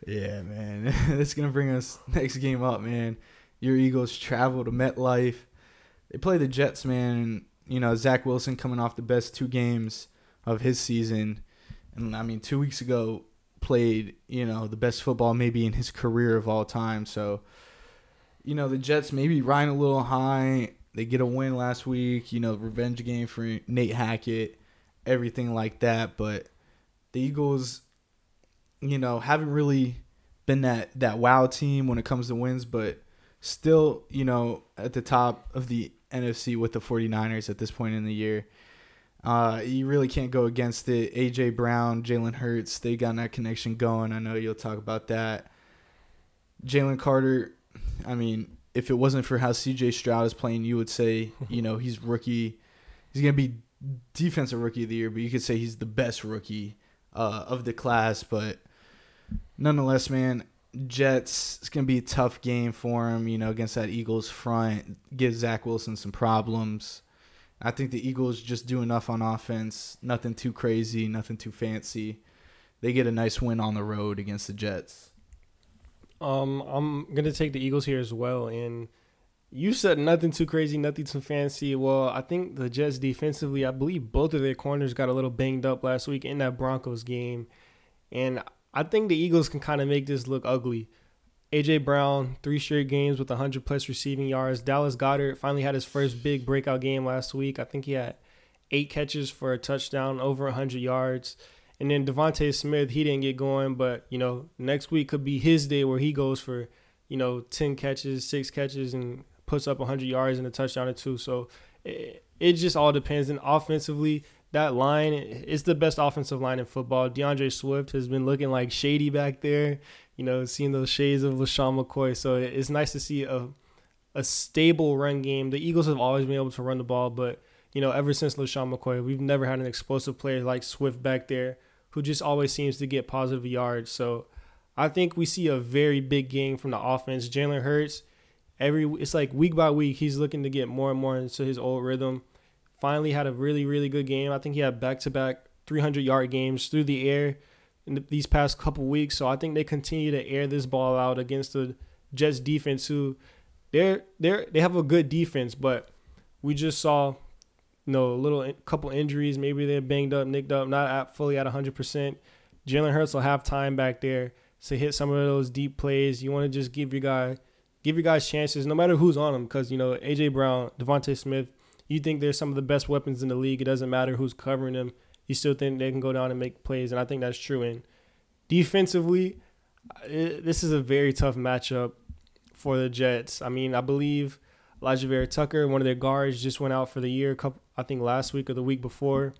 yeah, man, it's gonna bring us next game up, man. Your Eagles travel to MetLife. They play the Jets, man. And, you know Zach Wilson coming off the best two games of his season, and I mean two weeks ago played, you know, the best football maybe in his career of all time. So, you know, the Jets maybe riding a little high. They get a win last week, you know, revenge game for Nate Hackett, everything like that. But the Eagles, you know, haven't really been that that wow team when it comes to wins, but still, you know, at the top of the NFC with the 49ers at this point in the year. Uh, you really can't go against it. AJ Brown, Jalen Hurts, they got that connection going. I know you'll talk about that. Jalen Carter, I mean, if it wasn't for how CJ Stroud is playing, you would say, you know, he's rookie. He's gonna be defensive rookie of the year, but you could say he's the best rookie uh, of the class. But nonetheless, man, Jets, it's gonna be a tough game for him. You know, against that Eagles front, give Zach Wilson some problems. I think the Eagles just do enough on offense. Nothing too crazy, nothing too fancy. They get a nice win on the road against the Jets. Um, I'm gonna take the Eagles here as well. And you said nothing too crazy, nothing too fancy. Well, I think the Jets defensively, I believe both of their corners got a little banged up last week in that Broncos game, and I think the Eagles can kind of make this look ugly. AJ Brown, three straight games with 100 plus receiving yards. Dallas Goedert finally had his first big breakout game last week. I think he had eight catches for a touchdown, over 100 yards. And then DeVonta Smith, he didn't get going, but you know, next week could be his day where he goes for, you know, 10 catches, six catches, and puts up 100 yards and a touchdown or two. So it, it just all depends. And offensively, that line is the best offensive line in football. D'Andre Swift has been looking like shady back there you know, seeing those shades of LeSean McCoy. So it's nice to see a a stable run game. The Eagles have always been able to run the ball, but you know, ever since LeSean McCoy, we've never had an explosive player like Swift back there who just always seems to get positive yards. So I think we see a very big game from the offense. Jalen Hurts, every it's like week by week, he's looking to get more and more into his old rhythm. Finally, had a really really good game. I think he had back to back 300 yard games through the air in these past couple weeks. So I think they continue to air this ball out against the Jets defense, who they're they're they have a good defense, but we just saw you know a little couple injuries. Maybe they're banged up, nicked up, not at, fully at 100 percent. Jalen Hurts will have time back there to hit some of those deep plays. You want to just give your guy, give your guys chances, no matter who's on them, because you know AJ Brown, DeVonta Smith. You think they're some of the best weapons in the league. It doesn't matter who's covering them. You still think they can go down and make plays, and I think that's true. And defensively, it, this is a very tough matchup for the Jets. I mean, I believe Alijah Vera-Tucker, one of their guards, just went out for the year. Couple, I think last week or the week before.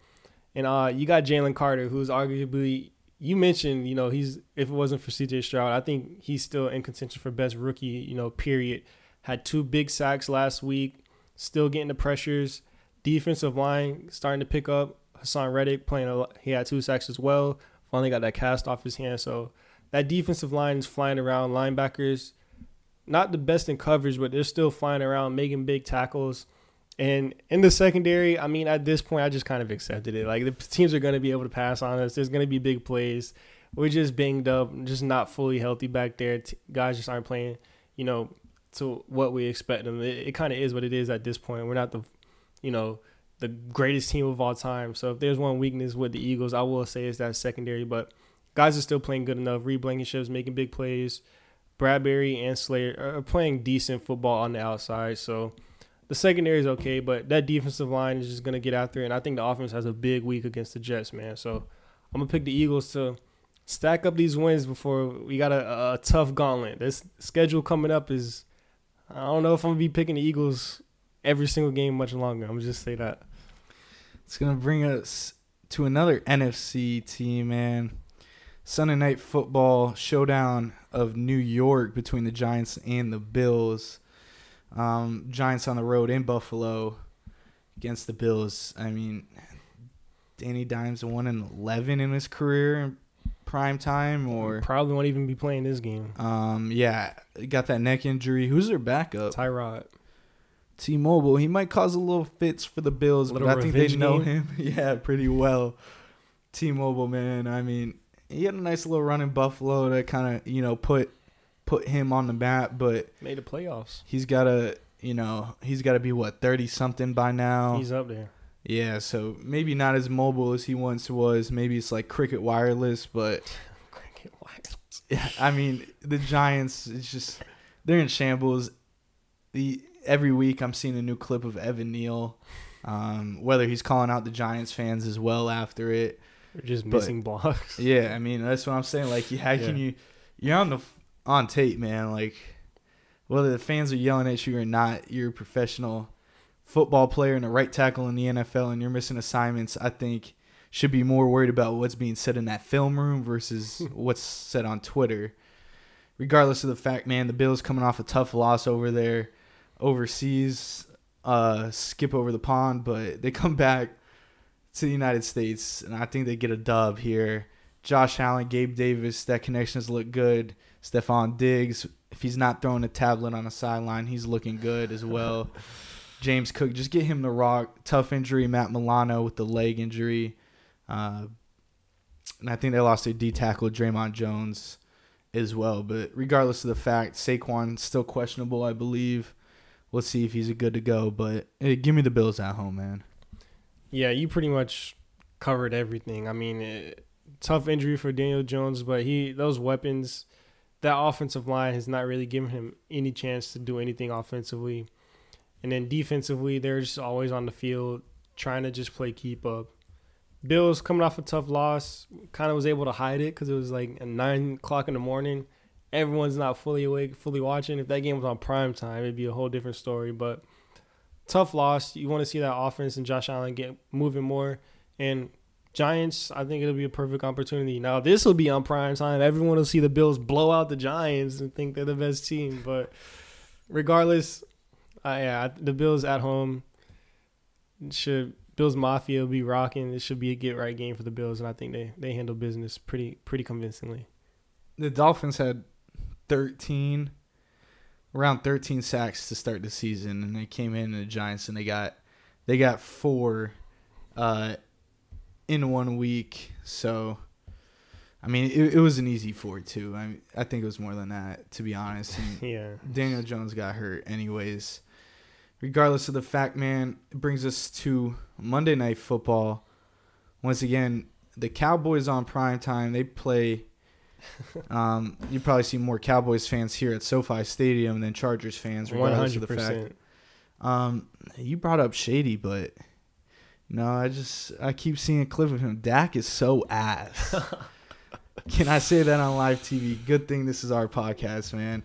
And uh, you got Jalen Carter, who's arguably you mentioned, you know, he's if it wasn't for CJ Stroud, I think he's still in contention for best rookie, you know, period. Had two big sacks last week, still getting the pressures. Defensive line starting to pick up. Haason Reddick playing a he had two sacks as well. Finally got that cast off his hand. So that defensive line is flying around. Linebackers, not the best in coverage, but they're still flying around, making big tackles. And in the secondary, I mean, at this point, I just kind of accepted it. Like the teams are going to be able to pass on us. There's going to be big plays. We're just banged up, just not fully healthy back there. T- guys just aren't playing, you know, to what we expect them. It, it kind of is what it is at this point. We're not the, you know, the greatest team of all time. So if there's one weakness with the Eagles, I will say it's that secondary. But guys are still playing good enough. Reed Blankenship's making big plays. Bradberry and Slayer are playing decent football on the outside. So the secondary is okay, but that defensive line is just gonna get after it. And I think the offense has a big week against the Jets, man. So I'm gonna pick the Eagles to stack up these wins before we got a, a tough gauntlet. This schedule coming up is I don't know if I'm gonna be picking the Eagles every single game much longer. I'm just say that. It's gonna bring us to another NFC team, man. Sunday night football showdown of New York between the Giants and the Bills. Um, Giants on the road in Buffalo against the Bills. I mean, Danny Dimes one and eleven in his career in prime time, or probably won't even be playing this game. Um, yeah, got that neck injury. Who's their backup? Tyrod. T-Mobile. He might cause a little fits for the Bills, but I think they know game. him. yeah, pretty well. T-Mobile, man. I mean, he had a nice little run in Buffalo that kind of you know put put him on the map, but made the playoffs. He's got to, you know, he's got to be what thirty something by now. He's up there. Yeah, so maybe not as mobile as he once was. Maybe it's like cricket wireless, but cricket wireless. Yeah, I mean the Giants. It's just they're in shambles. The every week I'm seeing a new clip of Evan Neal. Um, whether he's calling out the Giants fans as well after it, or just but, missing blocks. Yeah, I mean that's what I'm saying. Like, how yeah. can you? You're on the on tape, man. Like whether the fans are yelling at you or not, you're a professional football player and a right tackle in the NFL, and you're missing assignments. I think should be more worried about what's being said in that film room versus what's said on Twitter. Regardless of the fact, man, the Bills coming off a tough loss over there overseas, uh, skip over the pond, but they come back to the United States, and I think they get a dub here. Josh Allen, Gabe Davis, that connection has looked good. Stefon Diggs, if he's not throwing a tablet on a sideline, he's looking good as well. James Cook, just get him the rock. Tough injury. Matt Milano with the leg injury. Uh, and I think they lost their D tackle, Draymond Jones, as well. But regardless of the fact, Saquon still questionable, I believe. Let's see if he's good to go. But hey, give me the Bills at home, man. Yeah, you pretty much covered everything. I mean, it, tough injury for Daniel Jones, but he those weapons – that offensive line has not really given him any chance to do anything offensively. And then defensively, they're just always on the field trying to just play keep up. Bills coming off a tough loss, kind of was able to hide it because it was like nine o'clock in the morning. Everyone's not fully awake, fully watching. If that game was on prime time, it'd be a whole different story. But tough loss. You want to see that offense and Josh Allen get moving more. And Giants, I think it'll be a perfect opportunity. Now this will be on prime time. Everyone will see the Bills blow out the Giants and think they're the best team. But regardless, uh, yeah, the Bills at home should Bills Mafia will be rocking. It should be a get right game for the Bills, and I think they they handle business pretty pretty convincingly. the Dolphins had 13 around 13 sacks to start the season and they came in the Giants and they got they got 4 uh in one week. So I mean, it, it was an easy 4 too. I I think it was more than that to be honest. And Yeah. Daniel Jones got hurt anyways. Regardless of the fact, man, it brings us to Monday Night Football. Once again, the Cowboys on prime time. They play. Um, you probably see more Cowboys fans here at SoFi Stadium than Chargers fans, regardless of hundred the fact. Um, you brought up Shady, but no, I just I keep seeing a clip of him. Dak is so ass. Can I say that on live TV? Good thing this is our podcast, man.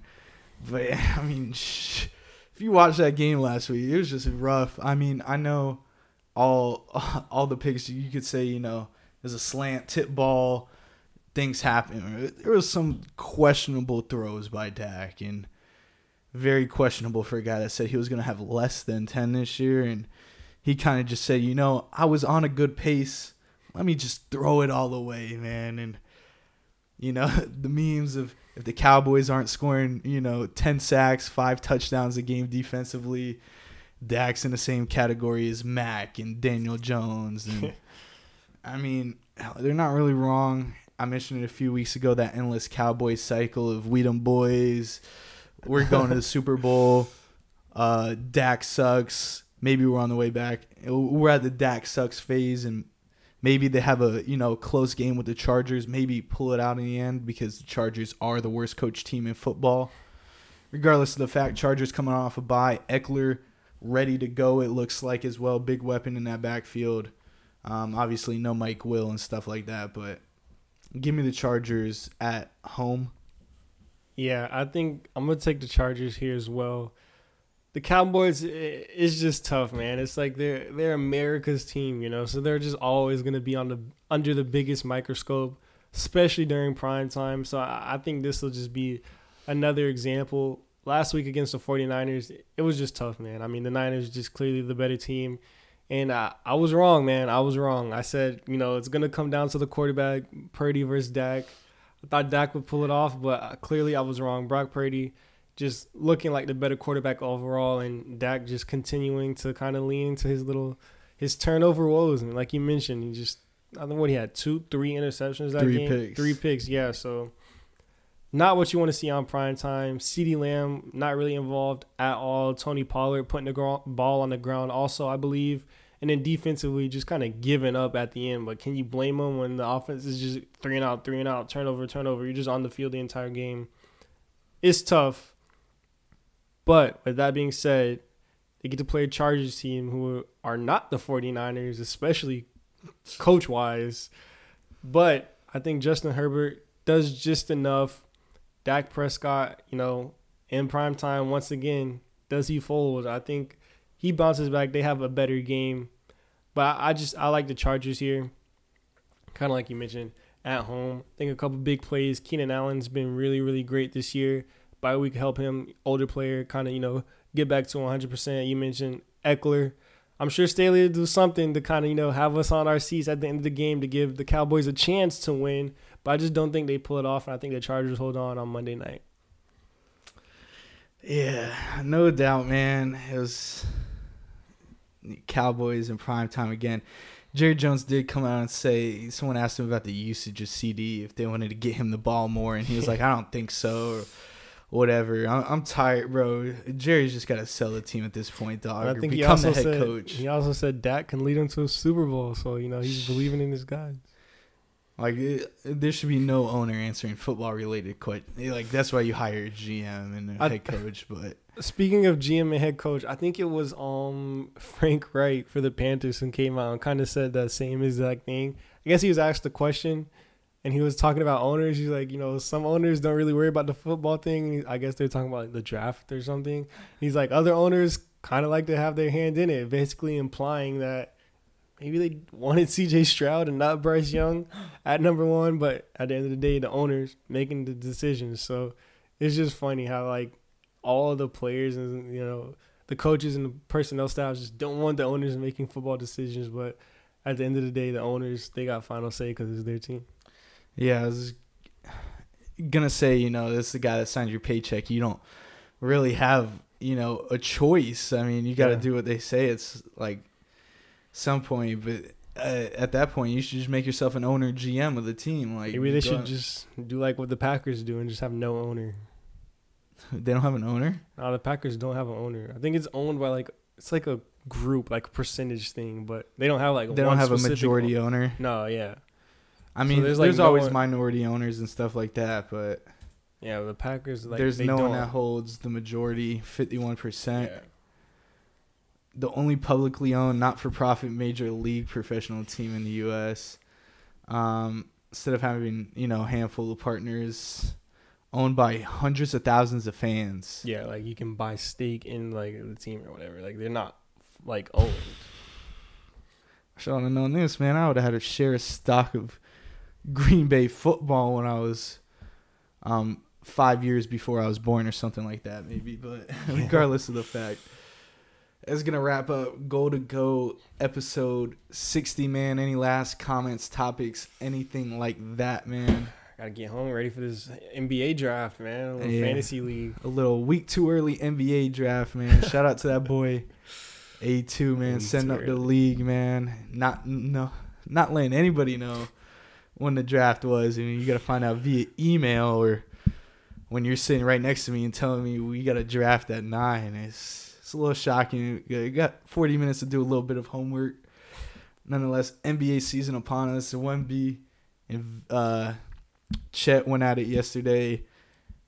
But I mean, sh- if you watched that game last week, it was just rough. I mean, I know all all the picks you could say, you know, there's a slant tip ball, things happen. There was some questionable throws by Dak and very questionable for a guy that said he was going to have less than 10 this year and he kind of just said, "You know, I was on a good pace. Let me just throw it all away, man." And you know, the memes of if the Cowboys aren't scoring, you know, 10 sacks, 5 touchdowns a game defensively, Dak's in the same category as Mac and Daniel Jones and I mean, they're not really wrong. I mentioned it a few weeks ago that endless Cowboys cycle of Weedham boys. We're going to the Super Bowl. Uh, Dak sucks. Maybe we're on the way back. We're at the Dak sucks phase, and maybe they have a you know close game with the Chargers. Maybe pull it out in the end because the Chargers are the worst coach team in football. Regardless of the fact, Chargers coming off a bye. Ekeler ready to go. It looks like as well. Big weapon in that backfield. Um, obviously, no Mike Will and stuff like that, but give me the Chargers at home. Yeah, I think I'm gonna take the Chargers here as well. The Cowboys, i- it's just tough, man. It's like they're they're America's team, you know, so they're just always gonna be on the under the biggest microscope, especially during prime time. So I, I think this will just be another example. Last week against the 49ers, it was just tough, man. I mean, the Niners just clearly the better team. And I, I was wrong, man. I was wrong. I said, you know, it's going to come down to the quarterback, Purdy versus Dak. I thought Dak would pull it off, but uh, clearly I was wrong. Brock Purdy just looking like the better quarterback overall, and Dak just continuing to kind of lean into his little his turnover woes. And like you mentioned, he just I don't know what he had two, three interceptions that Three game, picks. three picks. Yeah, so not what you want to see on prime time. CeeDee Lamb not really involved at all. Tony Pollard putting the ball on the ground also, I believe. And then defensively, just kind of giving up at the end. But can you blame them when the offense is just three and out, three and out, turnover, turnover? You're just on the field the entire game. It's tough. But with that being said, they get to play a Chargers team who are not the 49ers, especially coach wise. But I think Justin Herbert does just enough. Dak Prescott, you know, in prime time, once again, does he fold? I think he bounces back. They have a better game. But I just I like the Chargers here. Kind of like you mentioned at home. I think a couple big plays. Keenan Allen's been really really great this year. By we can help him, older player, kind of you know get back to 100%. You mentioned Ekeler. I'm sure Staley will do something to kind of you know have us on our seats at the end of the game to give the Cowboys a chance to win. But I just don't think they pull it off, and I think the Chargers hold on on Monday night. Yeah, no doubt, man. It was Cowboys in prime time again. Jerry Jones did come out and say someone asked him about the usage of CD if they wanted to get him the ball more, and he was like, "I don't think so." Or, Whatever. I'm, I'm tired, bro. Jerry's just got to sell the team at this point, dog. And I think he become also the head said coach. he also said Dak can lead him to a Super Bowl, so you know he's believing in his guys. Like it, there should be no owner answering football related questions. Like that's why you hire a GM and a I- head coach. But Speaking of GM and head coach, I think it was um Frank Reich for the Panthers and came out and kind of said that same exact thing. I guess he was asked the question, and he was talking about owners. He's like, you know, some owners don't really worry about the football thing. I guess they're talking about like, the draft or something. He's like, other owners kind of like to have their hand in it, basically implying that maybe they wanted C.J. Stroud and not Bryce Young at number one, but at the end of the day, the owners making the decisions. So it's just funny how like all the players and you know the coaches and the personnel staff just don't want the owners making football decisions, but at the end of the day, the owners they got final say because it's their team. yeah, it was, gonna say, you know, this is the guy that signs your paycheck. You don't really have, you know, a choice. I mean, you got to Yeah. do what they say. It's like some point, but uh, at that point, you should just make yourself an owner, GM of the team. Like Maybe they should out- just do like what the Packers do and just have no owner. They don't have an owner. No, the Packers don't have an owner. I think it's owned by like it's like a group, like percentage thing, but they don't have like They one don't have a majority owner. No No, yeah, I mean, there's, there's, like, no always one- minority owners and stuff like that, but yeah. The Packers like there's they no don't. one that holds the majority, fifty-one percent. The only publicly owned not-for-profit major league professional team in the U.S. Um, instead of having you know a handful of partners, owned by hundreds of thousands of fans. Yeah, like you can buy stake in like the team or whatever. Like they're not like owned. I should have known this, man. I would have had a share of stock of Green Bay football when I was um, five years before I was born, or something like that, maybe. But regardless of the fact, that's gonna wrap up Go to Go episode sixty. Man, any last comments, topics, anything like that, man? Gotta get home ready for this NBA draft, man. A little Yeah. fantasy league. A little week too early NBA draft, man. Shout out to that boy. A two man, setting up the league, man. Not no, not letting anybody know when the draft was. I mean, you got to find out via email or when you're sitting right next to me and telling me we got a draft at nine. It's it's a little shocking. You got 40 minutes to do a little bit of homework. Nonetheless, NBA season upon us. Wemby and uh, Chet went at it yesterday.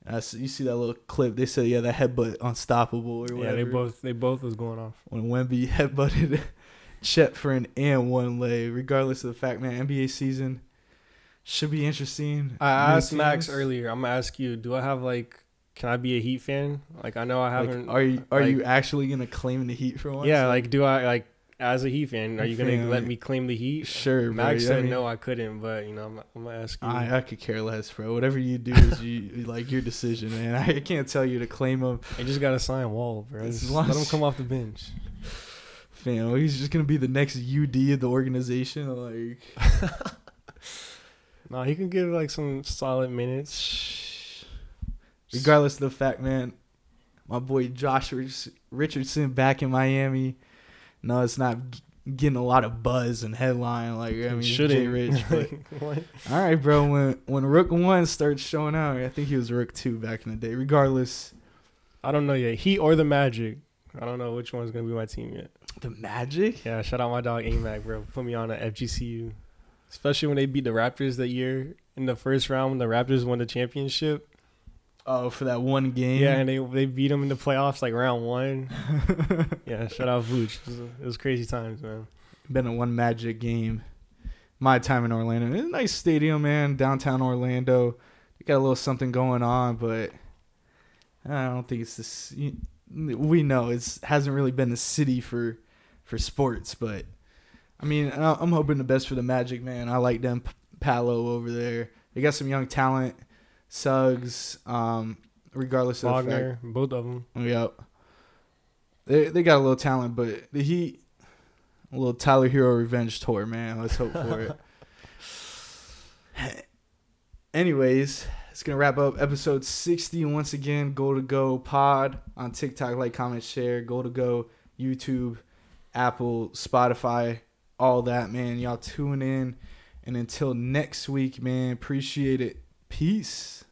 Uh, so you see that little clip? They said, "Yeah, that headbutt unstoppable." Or whatever. Yeah, they both they both was going off. when Wemby headbutted Chet for an and one lay. Regardless of the fact, man, NBA season should be interesting. I asked Max earlier. I'm gonna ask you. Do I have like? Can I be a Heat fan? Like I know I haven't. are you are like- you actually gonna claim the Heat for once? Yeah, like do I like as a Heat fan? Are you gonna Fan. let me claim the Heat? sure. bro. Max I said mean, no, I couldn't. But you know, I'm, I'm gonna ask you. I, I could care less, bro. Whatever you do is you like your decision, man. I can't tell you to claim him. I just gotta sign Wall, bro. Just let him come off the bench. Fam, he's just gonna be the next UD of the organization. Like, No, he can give like some solid minutes. regardless of the fact, man, my boy Josh Richardson back in Miami. No, it's not getting a lot of buzz and headline like I mean, shouldn't. Jay Rich. But all right, bro. When when Rook one starts showing out, I think he was Rook two back in the day. Regardless, I don't know yet. He or the Magic. I don't know which one's gonna be my team yet. the Magic. Yeah, shout out my dog AMAC, bro. Put me on at FGCU. Especially when they beat the Raptors that year in the first round when the Raptors won the championship. Oh, for that one game. Yeah, and they they beat them in the playoffs like round one. Yeah, shout out Vooch. It was, it was crazy times, man. been a one Magic game. My time in Orlando. It's a nice stadium, man. Downtown Orlando. They got a little something going on, but I don't think it's this. We know it hasn't really been a city for for sports, but I mean, I'm hoping the best for the Magic, man. I like them P- Paolo over there. They got some young talent, Suggs. Um, regardless of the fact, both of them. Yep. They they got a little talent, but the Heat, a little Tyler Herro revenge tour, man. Let's hope for it. Anyways, it's gonna wrap up episode sixty. Once again, go to go pod on TikTok, like, comment, share. Go to go YouTube, Apple, Spotify, all that, man. Y'all tune in, and until next week, man. Appreciate it. Peace.